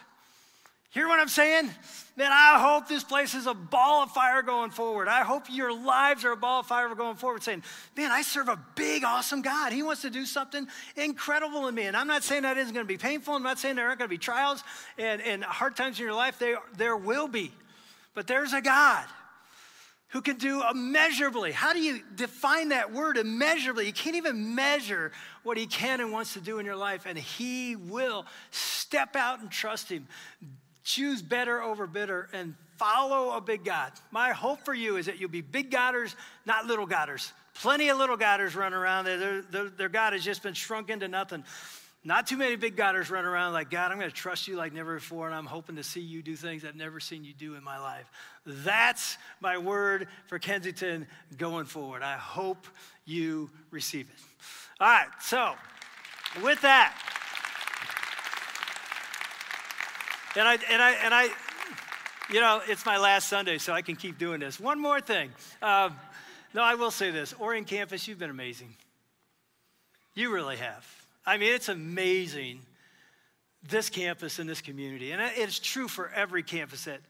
Hear what I'm saying? Man, I hope this place is a ball of fire going forward. I hope your lives are a ball of fire going forward, saying, Man, I serve a big, awesome God. He wants to do something incredible in me. And I'm not saying that isn't going to be painful. I'm not saying there aren't going to be trials and, and hard times in your life. They, there will be. But there's a God who can do immeasurably. How do you define that word immeasurably? You can't even measure what he can and wants to do in your life, and he will step out and trust him. Choose better over bitter and follow a big God. My hope for you is that you'll be big Godders, not little Godders. Plenty of little Godders run around. Their, their, their God has just been shrunk into nothing. Not too many big Godders run around like, God, I'm going to trust you like never before, and I'm hoping to see you do things I've never seen you do in my life. That's my word for Kensington going forward. I hope you receive it. All right, so with that, and I, and I, and I, you know, it's my last Sunday, so I can keep doing this. One more thing. Um, no, I will say this Orion Campus, you've been amazing. You really have. I mean, it's amazing, this campus and this community. And it's true for every campus at,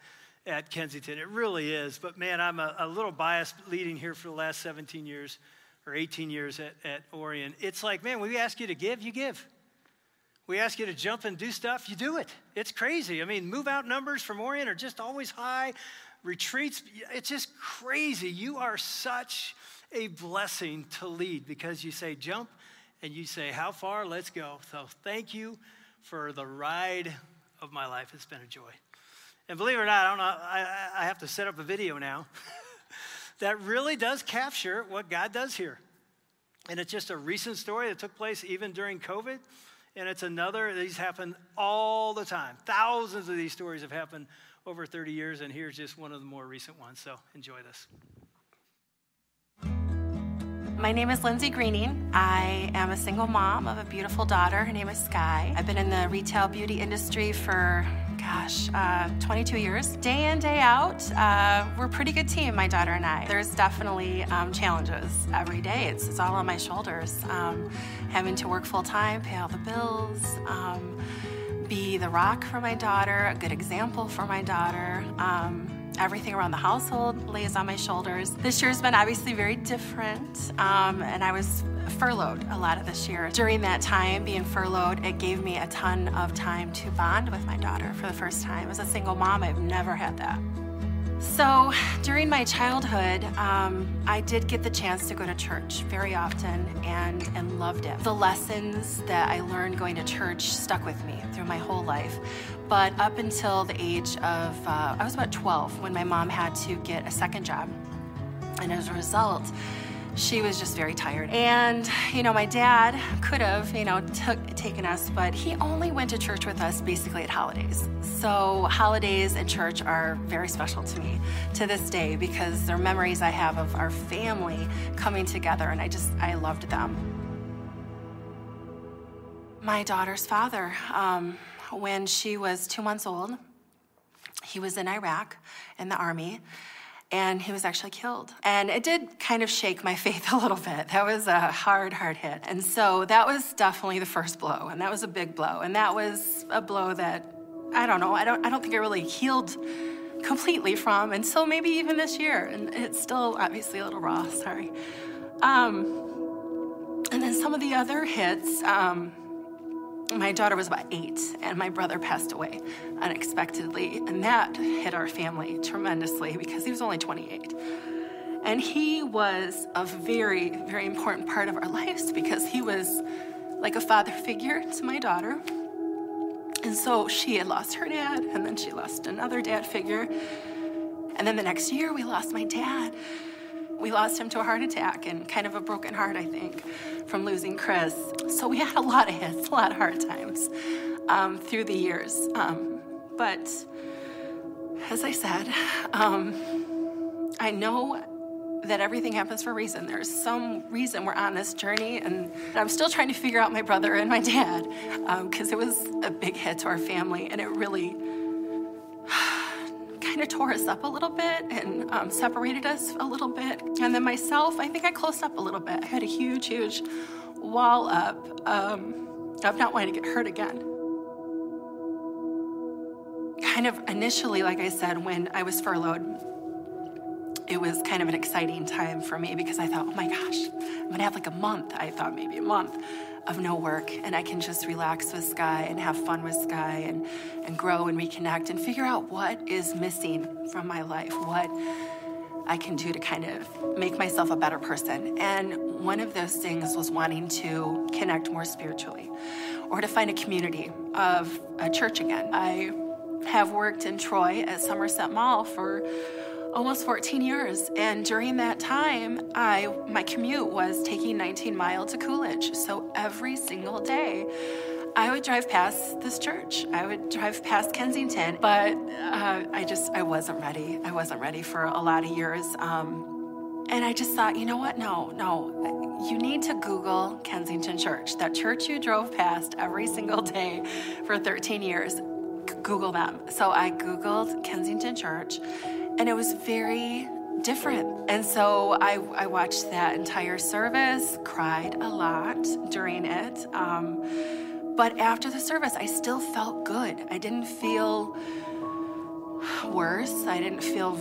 at Kensington. It really is. But man, I'm a, a little biased leading here for the last 17 years or 18 years at, at Orion. It's like, man, when we ask you to give, you give. We ask you to jump and do stuff, you do it. It's crazy. I mean, move out numbers from Orion are just always high. Retreats, it's just crazy. You are such a blessing to lead because you say jump and you say, How far? Let's go. So thank you for the ride of my life. It's been a joy. And believe it or not, I don't know, I, I have to set up a video now that really does capture what God does here. And it's just a recent story that took place even during COVID. And it's another, these happen all the time. Thousands of these stories have happened over 30 years, and here's just one of the more recent ones. So enjoy this. My name is Lindsay Greening. I am a single mom of a beautiful daughter. Her name is Sky. I've been in the retail beauty industry for, gosh, uh, 22 years. Day in, day out, uh, we're a pretty good team, my daughter and I. There's definitely um, challenges every day. It's, it's all on my shoulders. Um, having to work full time, pay all the bills, um, be the rock for my daughter, a good example for my daughter. Um, everything around the household lays on my shoulders. This year's been obviously very different, um, and I was furloughed a lot of this year. During that time, being furloughed, it gave me a ton of time to bond with my daughter for the first time. As a single mom, I've never had that. So, during my childhood, um, I did get the chance to go to church very often and, and loved it. The lessons that I learned going to church stuck with me through my whole life. But up until the age of, uh, I was about 12 when my mom had to get a second job. And as a result, she was just very tired. And, you know, my dad could have, you know, took, taken us, but he only went to church with us basically at holidays. So holidays and church are very special to me to this day because they're memories I have of our family coming together, and I just, I loved them. My daughter's father, um, when she was two months old, he was in Iraq in the army and he was actually killed. And it did kind of shake my faith a little bit. That was a hard, hard hit. And so that was definitely the first blow, and that was a big blow. And that was a blow that I don't know, I don't I don't think I really healed completely from until maybe even this year. And it's still obviously a little raw, sorry. Um, and then some of the other hits, um, my daughter was about eight, and my brother passed away unexpectedly. And that hit our family tremendously because he was only 28. And he was a very, very important part of our lives because he was like a father figure to my daughter. And so she had lost her dad, and then she lost another dad figure. And then the next year, we lost my dad. We lost him to a heart attack and kind of a broken heart, I think, from losing Chris. So we had a lot of hits, a lot of hard times um, through the years. Um, but as I said, um, I know that everything happens for a reason. There's some reason we're on this journey, and I'm still trying to figure out my brother and my dad because it was a big hit to our family, and it really kind of tore us up a little bit and um, separated us a little bit. And then myself, I think I closed up a little bit. I had a huge, huge wall up um, of not wanting to get hurt again. Kind of initially, like I said, when I was furloughed, it was kind of an exciting time for me because I thought, oh my gosh, I'm gonna have like a month. I thought maybe a month of no work, and I can just relax with Sky and have fun with Sky and, and grow and reconnect and figure out what is missing from my life, what I can do to kind of make myself a better person. And one of those things was wanting to connect more spiritually or to find a community of a church again. I have worked in Troy at Somerset Mall for almost 14 years. And during that time i my commute was taking 19 mile to coolidge. So every single day i would drive past this church. I would drive past kensington. But uh, i just i wasn't ready. I wasn't ready for a lot of years. Um, and i just thought you know what? No no. You need to google kensington church. That church you drove past every single day for 13 years google them. So i googled kensington church and it was very different. And so I, I watched that entire service, cried a lot during it. Um, but after the service, I still felt good. I didn't feel worse. I didn't feel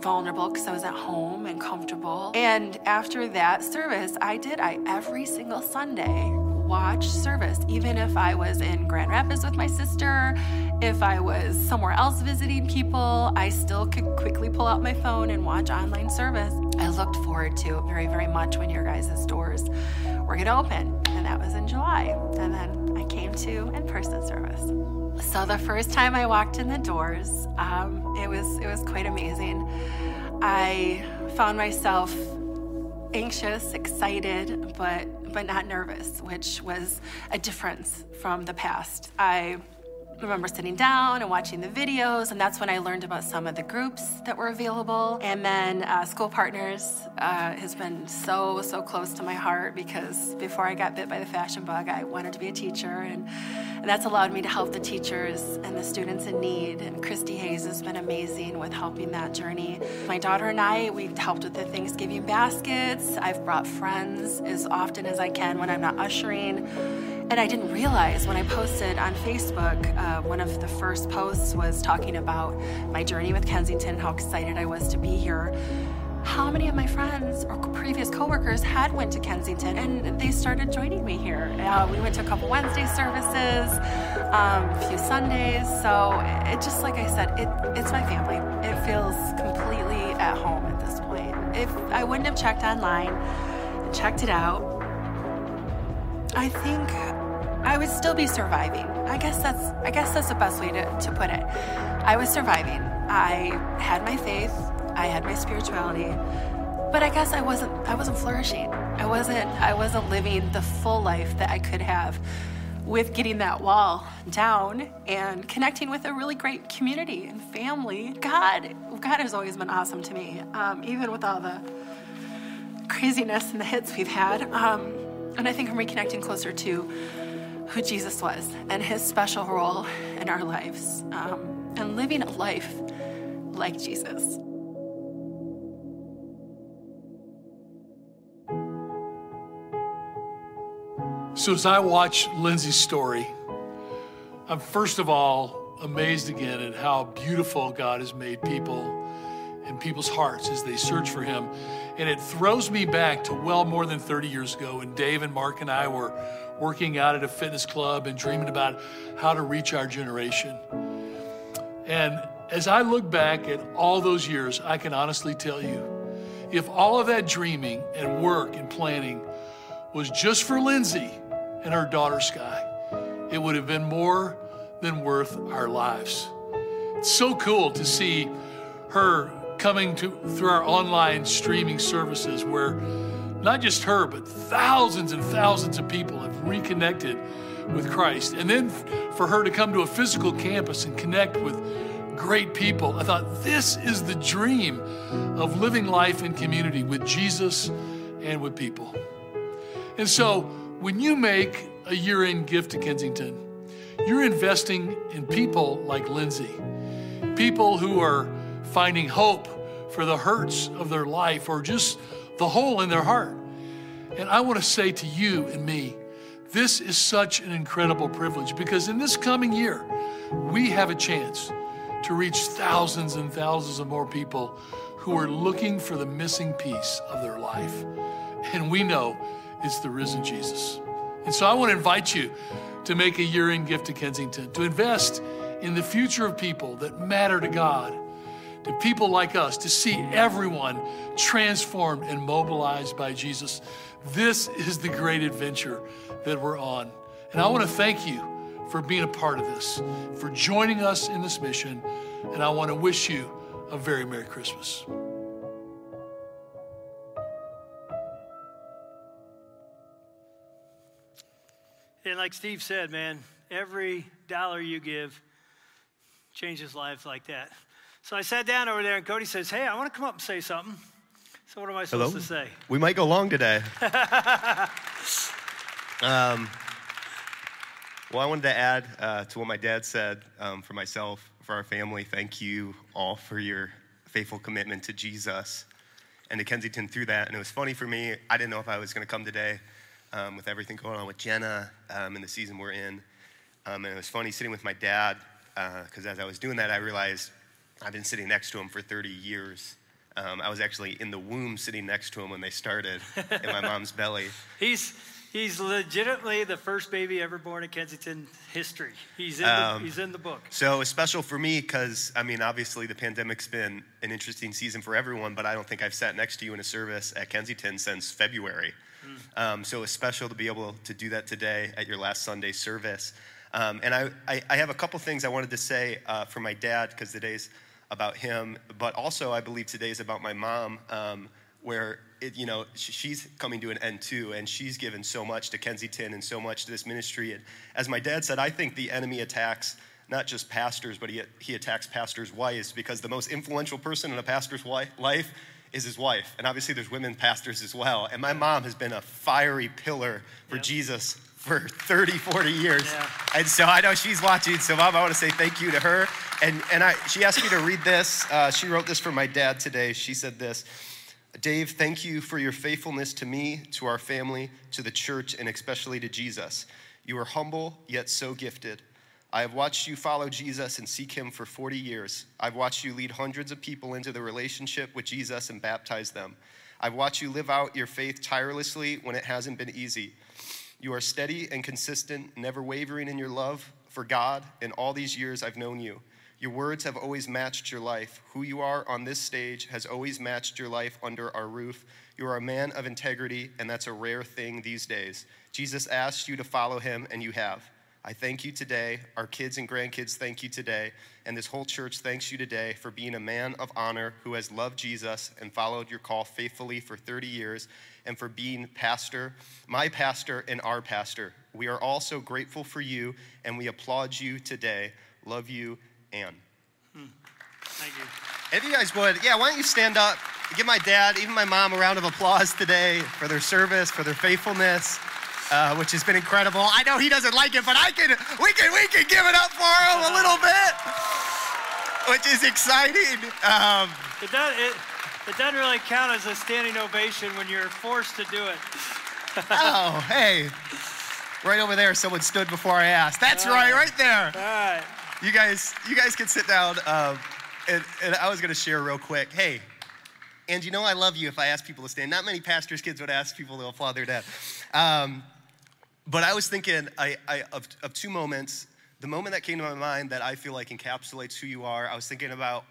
vulnerable because I was at home and comfortable. And after that service, I did. I every single Sunday watch service, even if I was in Grand Rapids with my sister, if I was somewhere else visiting people, I still could quickly pull out my phone and watch online service. I looked forward to it very, very much when your guys' doors were going to open, and that was in July. And then I came to in-person service. So the first time I walked in the doors, um, it was it was quite amazing. I found myself anxious, excited, but but not nervous, which was a difference from the past. I remember sitting down and watching the videos, and that's when I learned about some of the groups that were available. And then uh, School Partners uh, has been so, so close to my heart because before I got bit by the fashion bug, I wanted to be a teacher, and, and that's allowed me to help the teachers and the students in need. And Christy Hayes has been amazing with helping that journey. My daughter and I, we've helped with the Thanksgiving baskets. I've brought friends as often as I can when I'm not ushering. And I didn't realize when I posted on Facebook, uh, one of the first posts was talking about my journey with Kensington, how excited I was to be here. How many of my friends or previous coworkers had went to Kensington and they started joining me here. Uh, we went to a couple Wednesday services, um, a few Sundays. So it just, like I said, it, it's my family. It feels completely at home at this point. If I wouldn't have checked online, checked it out, I think I would still be surviving. I guess that's I guess that's the best way to, to put it. I was surviving. I had my faith, I had my spirituality, but I guess I wasn't I wasn't flourishing. I wasn't I wasn't living the full life that I could have with getting that wall down and connecting with a really great community and family. God, God has always been awesome to me, um, even with all the craziness and the hits we've had. Um, and I think I'm reconnecting closer to who Jesus was and his special role in our lives um, and living a life like Jesus. So as I watch Lindsay's story, I'm first of all amazed again at how beautiful God has made people in people's hearts as they search for Him. And it throws me back to well more than 30 years ago when Dave and Mark and I were working out at a fitness club and dreaming about how to reach our generation. And as I look back at all those years, I can honestly tell you if all of that dreaming and work and planning was just for Lindsay and her daughter Sky, it would have been more than worth our lives. It's so cool to see her coming to through our online streaming services where not just her, but thousands and thousands of people have reconnected with Christ. And then for her to come to a physical campus and connect with great people, I thought this is the dream of living life in community with Jesus and with people. And so when you make a year end gift to Kensington, you're investing in people like Lindsay, people who are finding hope for the hurts of their life or just the hole in their heart. And I want to say to you and me, this is such an incredible privilege because in this coming year, we have a chance to reach thousands and thousands of more people who are looking for the missing piece of their life. And we know it's the risen Jesus. And so I want to invite you to make a year end gift to Kensington, to invest in the future of people that matter to God, to people like us, to see everyone transformed and mobilized by Jesus. This is the great adventure that we're on. And I want to thank you for being a part of this, for joining us in this mission. And I want to wish you a very Merry Christmas. And like Steve said, man, every dollar you give changes lives like that. So I sat down over there, and Cody says, Hey, I want to come up and say something. So what am I supposed Hello? to say? We might go long today. um, well, I wanted to add uh, to what my dad said um, for myself, for our family. Thank you all for your faithful commitment to Jesus and to Kensington through that. And it was funny for me. I didn't know if I was going to come today um, with everything going on with Jenna um, and the season we're in. Um, and it was funny sitting with my dad because as I was doing that, I realized I've been sitting next to him for 30 years. Um, I was actually in the womb sitting next to him when they started in my mom's belly. He's he's legitimately the first baby ever born in Kensington history. He's in Um, the, he's in the book. So it's special for me because, I mean, obviously the pandemic's been an interesting season for everyone, but I don't think I've sat next to you in a service at Kensington since February. Um, so it's special to be able to do that today at your last Sunday service. Um, and I, I, I have a couple things I wanted to say uh, for my dad because today's about him, but also I believe today is about my mom, um, where it, you know she's coming to an end too, and she's given so much to Kensington and so much to this ministry. And as my dad said, I think the enemy attacks not just pastors, but he, he attacks pastors' wives because the most influential person in a pastor's wi- life is his wife. And obviously, there's women pastors as well. And my mom has been a fiery pillar for Jesus for 30, 40 years. Yeah. And so I know she's watching. So, Mom, I want to say thank you to her. And, and I, she asked me to read this. Uh, she wrote this for my dad today. She said this Dave, thank you for your faithfulness to me, to our family, to the church, and especially to Jesus. You are humble, yet so gifted. I have watched you follow Jesus and seek him for 40 years. I've watched you lead hundreds of people into the relationship with Jesus and baptize them. I've watched you live out your faith tirelessly when it hasn't been easy. You are steady and consistent, never wavering in your love for God in all these years I've known you. Your words have always matched your life. Who you are on this stage has always matched your life under our roof. You are a man of integrity, and that's a rare thing these days. Jesus asked you to follow him, and you have. I thank you today. Our kids and grandkids thank you today. And this whole church thanks you today for being a man of honor who has loved Jesus and followed your call faithfully for 30 years and for being pastor, my pastor, and our pastor. We are all so grateful for you and we applaud you today. Love you, Ann. Thank you. If you guys would, yeah, why don't you stand up? Give my dad, even my mom, a round of applause today for their service, for their faithfulness, uh, which has been incredible. I know he doesn't like it, but I can, we can, we can give it up for him a little bit, which is exciting. Um, It, does, it, it doesn't really count as a standing ovation when you're forced to do it. oh, hey, right over there, someone stood before I asked. That's right, right there. All right. You guys, you guys can sit down. Um, and, and I was going to share real quick. Hey, and you know I love you if I ask people to stand. Not many pastors' kids would ask people to applaud their dad. Um, but I was thinking I, I, of, of two moments. The moment that came to my mind that I feel like encapsulates who you are, I was thinking about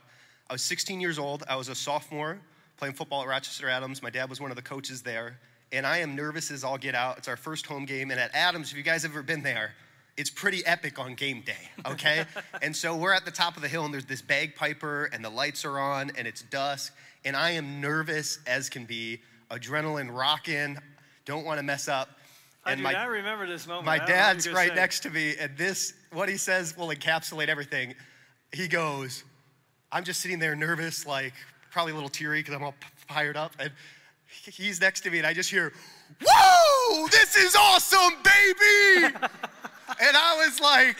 I was 16 years old. I was a sophomore playing football at Rochester Adams. My dad was one of the coaches there. And I am nervous as all get out. It's our first home game. And at Adams, if you guys have ever been there, it's pretty epic on game day, okay? and so we're at the top of the hill, and there's this bagpiper, and the lights are on, and it's dusk. And I am nervous as can be, adrenaline rocking, don't want to mess up. I And do my, not remember this moment. my I don't know what dad's right say. next to me, and this, what he says will encapsulate everything. He goes, I'm just sitting there nervous, like probably a little teary because I'm all fired up. And he's next to me, and I just hear, Whoa, this is awesome, baby! and I was like,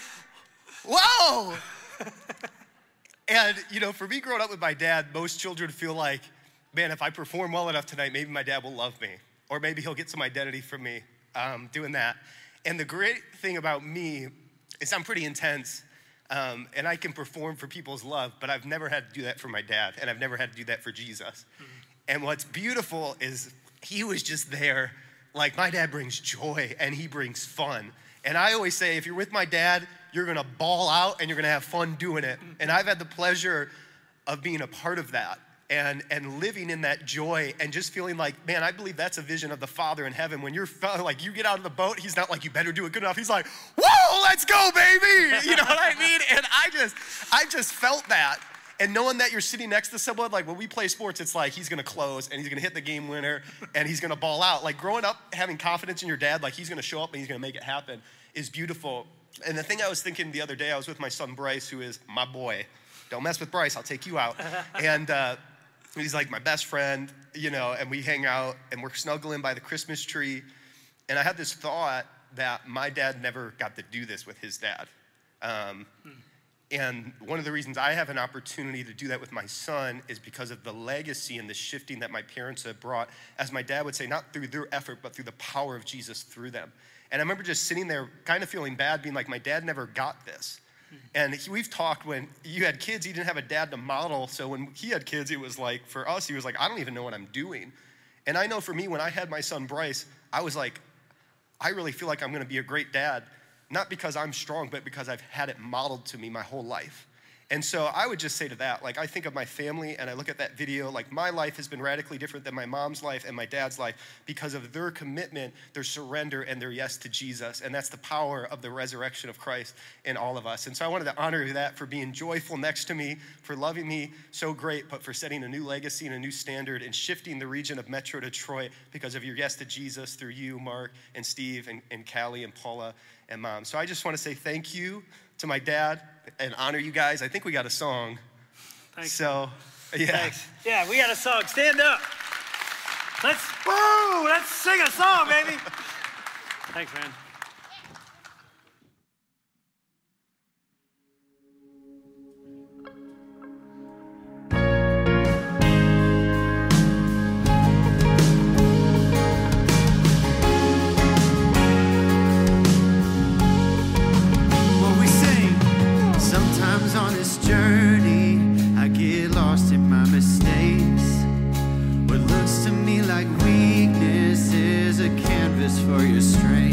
Whoa! and, you know, for me growing up with my dad, most children feel like, man, if I perform well enough tonight, maybe my dad will love me, or maybe he'll get some identity from me um, doing that. And the great thing about me is I'm pretty intense, um, and I can perform for people's love, but I've never had to do that for my dad, and I've never had to do that for Jesus. And what's beautiful is he was just there. Like, my dad brings joy and he brings fun. And I always say, if you're with my dad, you're gonna ball out and you're gonna have fun doing it. And I've had the pleasure of being a part of that and, and living in that joy and just feeling like, man, I believe that's a vision of the Father in heaven. When you're like, you get out of the boat, he's not like, you better do it good enough. He's like, whoa, let's go, baby. You know what I mean? And I just, I just felt that. And knowing that you're sitting next to someone, like when we play sports, it's like he's gonna close and he's gonna hit the game winner and he's gonna ball out. Like growing up, having confidence in your dad, like he's gonna show up and he's gonna make it happen, is beautiful. And the thing I was thinking the other day, I was with my son Bryce, who is my boy. Don't mess with Bryce, I'll take you out. and uh, he's like my best friend, you know, and we hang out and we're snuggling by the Christmas tree. And I had this thought that my dad never got to do this with his dad. Um, and one of the reasons I have an opportunity to do that with my son is because of the legacy and the shifting that my parents have brought, as my dad would say, not through their effort, but through the power of Jesus through them. And I remember just sitting there kind of feeling bad, being like, my dad never got this. And he, we've talked when you had kids, he didn't have a dad to model. So when he had kids, it was like, for us, he was like, I don't even know what I'm doing. And I know for me, when I had my son Bryce, I was like, I really feel like I'm gonna be a great dad, not because I'm strong, but because I've had it modeled to me my whole life. And so I would just say to that, like, I think of my family and I look at that video, like, my life has been radically different than my mom's life and my dad's life because of their commitment, their surrender, and their yes to Jesus. And that's the power of the resurrection of Christ in all of us. And so I wanted to honor that for being joyful next to me, for loving me so great, but for setting a new legacy and a new standard and shifting the region of Metro Detroit because of your yes to Jesus through you, Mark, and Steve, and, and Callie, and Paula, and Mom. So I just want to say thank you to my dad and honor you guys. I think we got a song. Thanks. So, yeah. Thanks. Yeah, we got a song. Stand up. Let's woo! Let's sing a song, baby. Thanks, man. For your strength.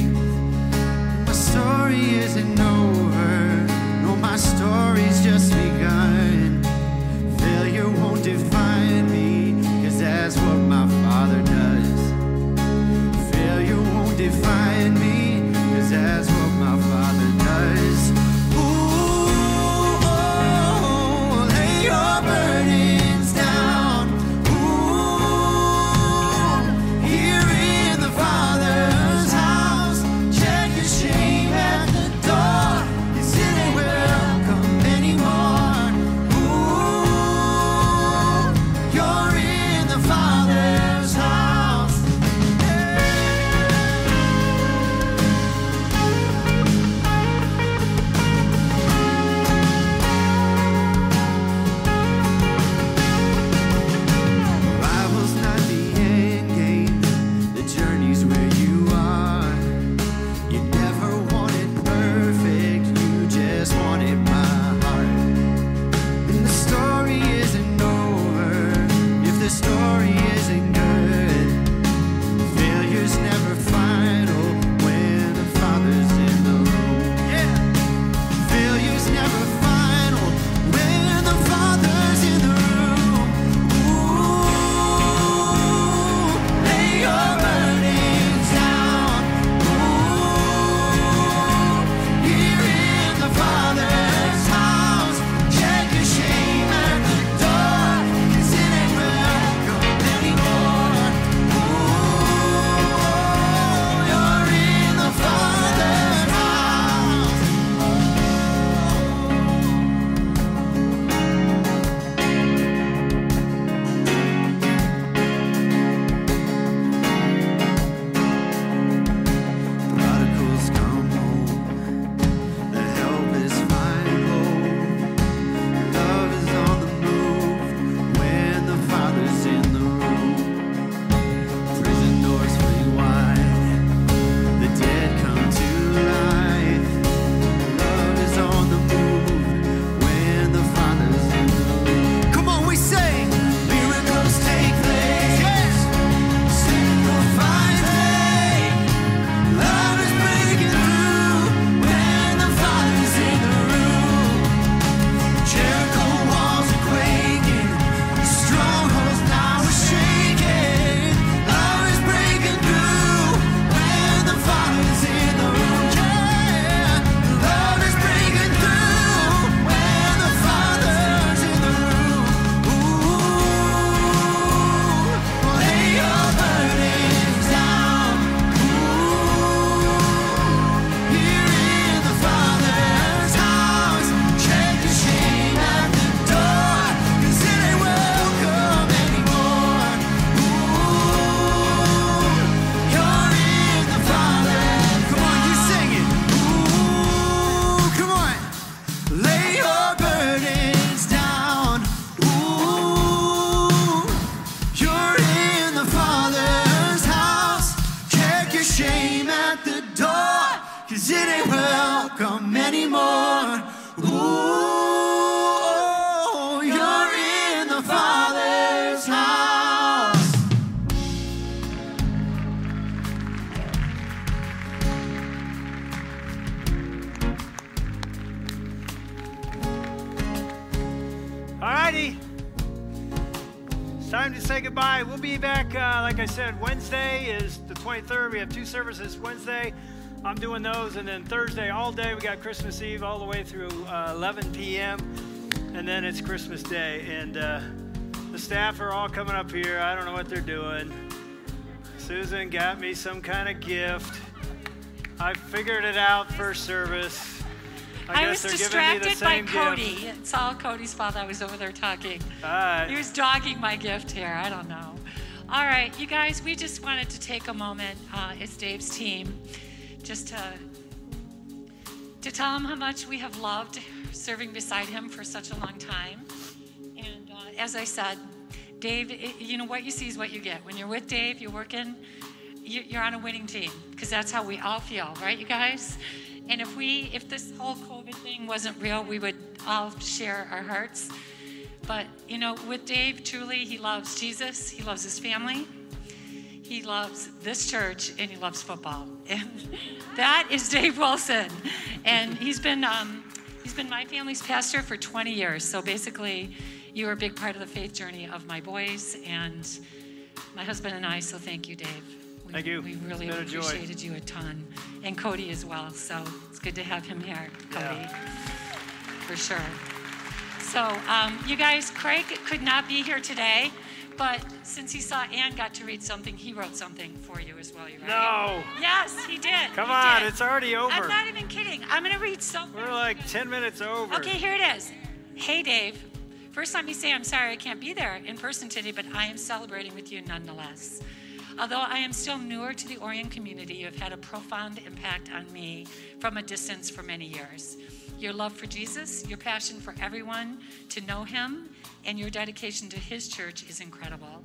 Said, Wednesday is the 23rd. We have two services Wednesday. I'm doing those. And then Thursday, all day, we got Christmas Eve all the way through uh, 11 p.m. And then it's Christmas Day. And uh, the staff are all coming up here. I don't know what they're doing. Susan got me some kind of gift. I figured it out first service. I, I, guess was they're giving me the distracted by Cody. gift. It's all Cody's fault. I was over there talking. All right. He was dogging my gift here. I don't know. All right, you guys, we just wanted to take a moment. Uh, it's Dave's team, just to to tell him how much we have loved serving beside him for such a long time. And uh, as I said, Dave, it, you know what you see is what you get. When you're with Dave, you're working, you- you're on a winning team because that's how we all feel, right, you guys? And if we, if this whole COVID thing wasn't real, we would all share our hearts. But you know, with Dave, truly, he loves Jesus. He loves his family. He loves this church, and he loves football. And that is Dave Wilson. And he's been um, he's been my family's pastor for 20 years. So basically, you were a big part of the faith journey of my boys and my husband and I. So thank you, Dave. We, Thank you. We really It's a joy. appreciated you a ton, and Cody as well. So it's good to have him here, Cody, for sure. So, um, you guys, Craig could not be here today, but since he saw Ann got to read something, he wrote something for you as well. You ready? No. Yes, he did. Come he on, did. it's already over. I'm not even kidding. I'm going to read something. We're like 10 minutes over. Okay, here it is. Hey, Dave. First time you say, I'm sorry I can't be there in person today, but I am celebrating with you nonetheless. Although I am still newer to the Orion community, you have had a profound impact on me from a distance for many years. Your love for Jesus, your passion for everyone to know him, and your dedication to his church is incredible.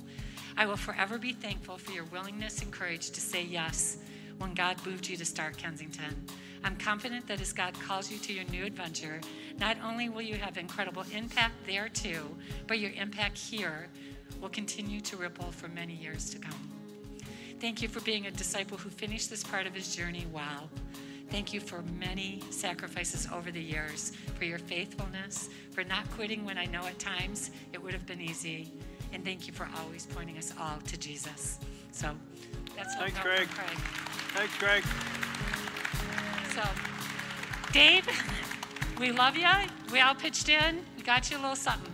I will forever be thankful for your willingness and courage to say yes when God moved you to start Kensington. I'm confident that as God calls you to your new adventure, not only will you have incredible impact there too, but your impact here will continue to ripple for many years to come. Thank you for being a disciple who finished this part of his journey well. Thank you for many sacrifices over the years, for your faithfulness, for not quitting when I know at times it would have been easy. And thank you for always pointing us all to Jesus. So that's Thanks, Greg. Craig. Thanks, Greg. So, Dave, we love you. We all pitched in. We got you a little something.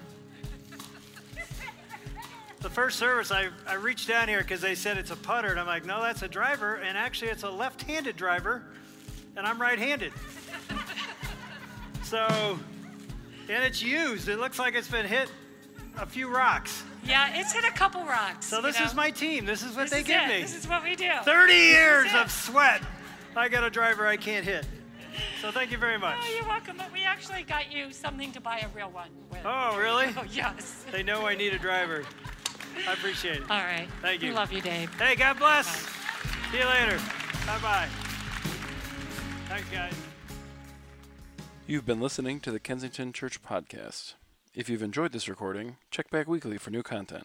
The first service, I, I reached down here because they said it's a putter, and I'm like, no, that's a driver, and actually it's a left-handed driver, and I'm right-handed. so, and it's used. It looks like it's been hit a few rocks. Yeah, it's hit a couple rocks. So you this know. is my team. This is what This they is give it. me. This is what we do. 30 This years of sweat. I got a driver I can't hit. So thank you very oh, much. Oh, you're welcome. But we actually got you something to buy a real one with. Oh, really? Oh, yes. They know I need a driver. I appreciate it. All right. Thank you. We love you, Dave. Hey, God bless. See you later. Bye bye. Thanks, guys. You've been listening to the Kensington Church Podcast. If you've enjoyed this recording, check back weekly for new content.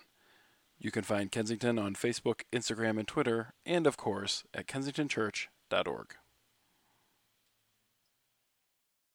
You can find Kensington on Facebook, Instagram, and Twitter, and of course at kensingtonchurch.org.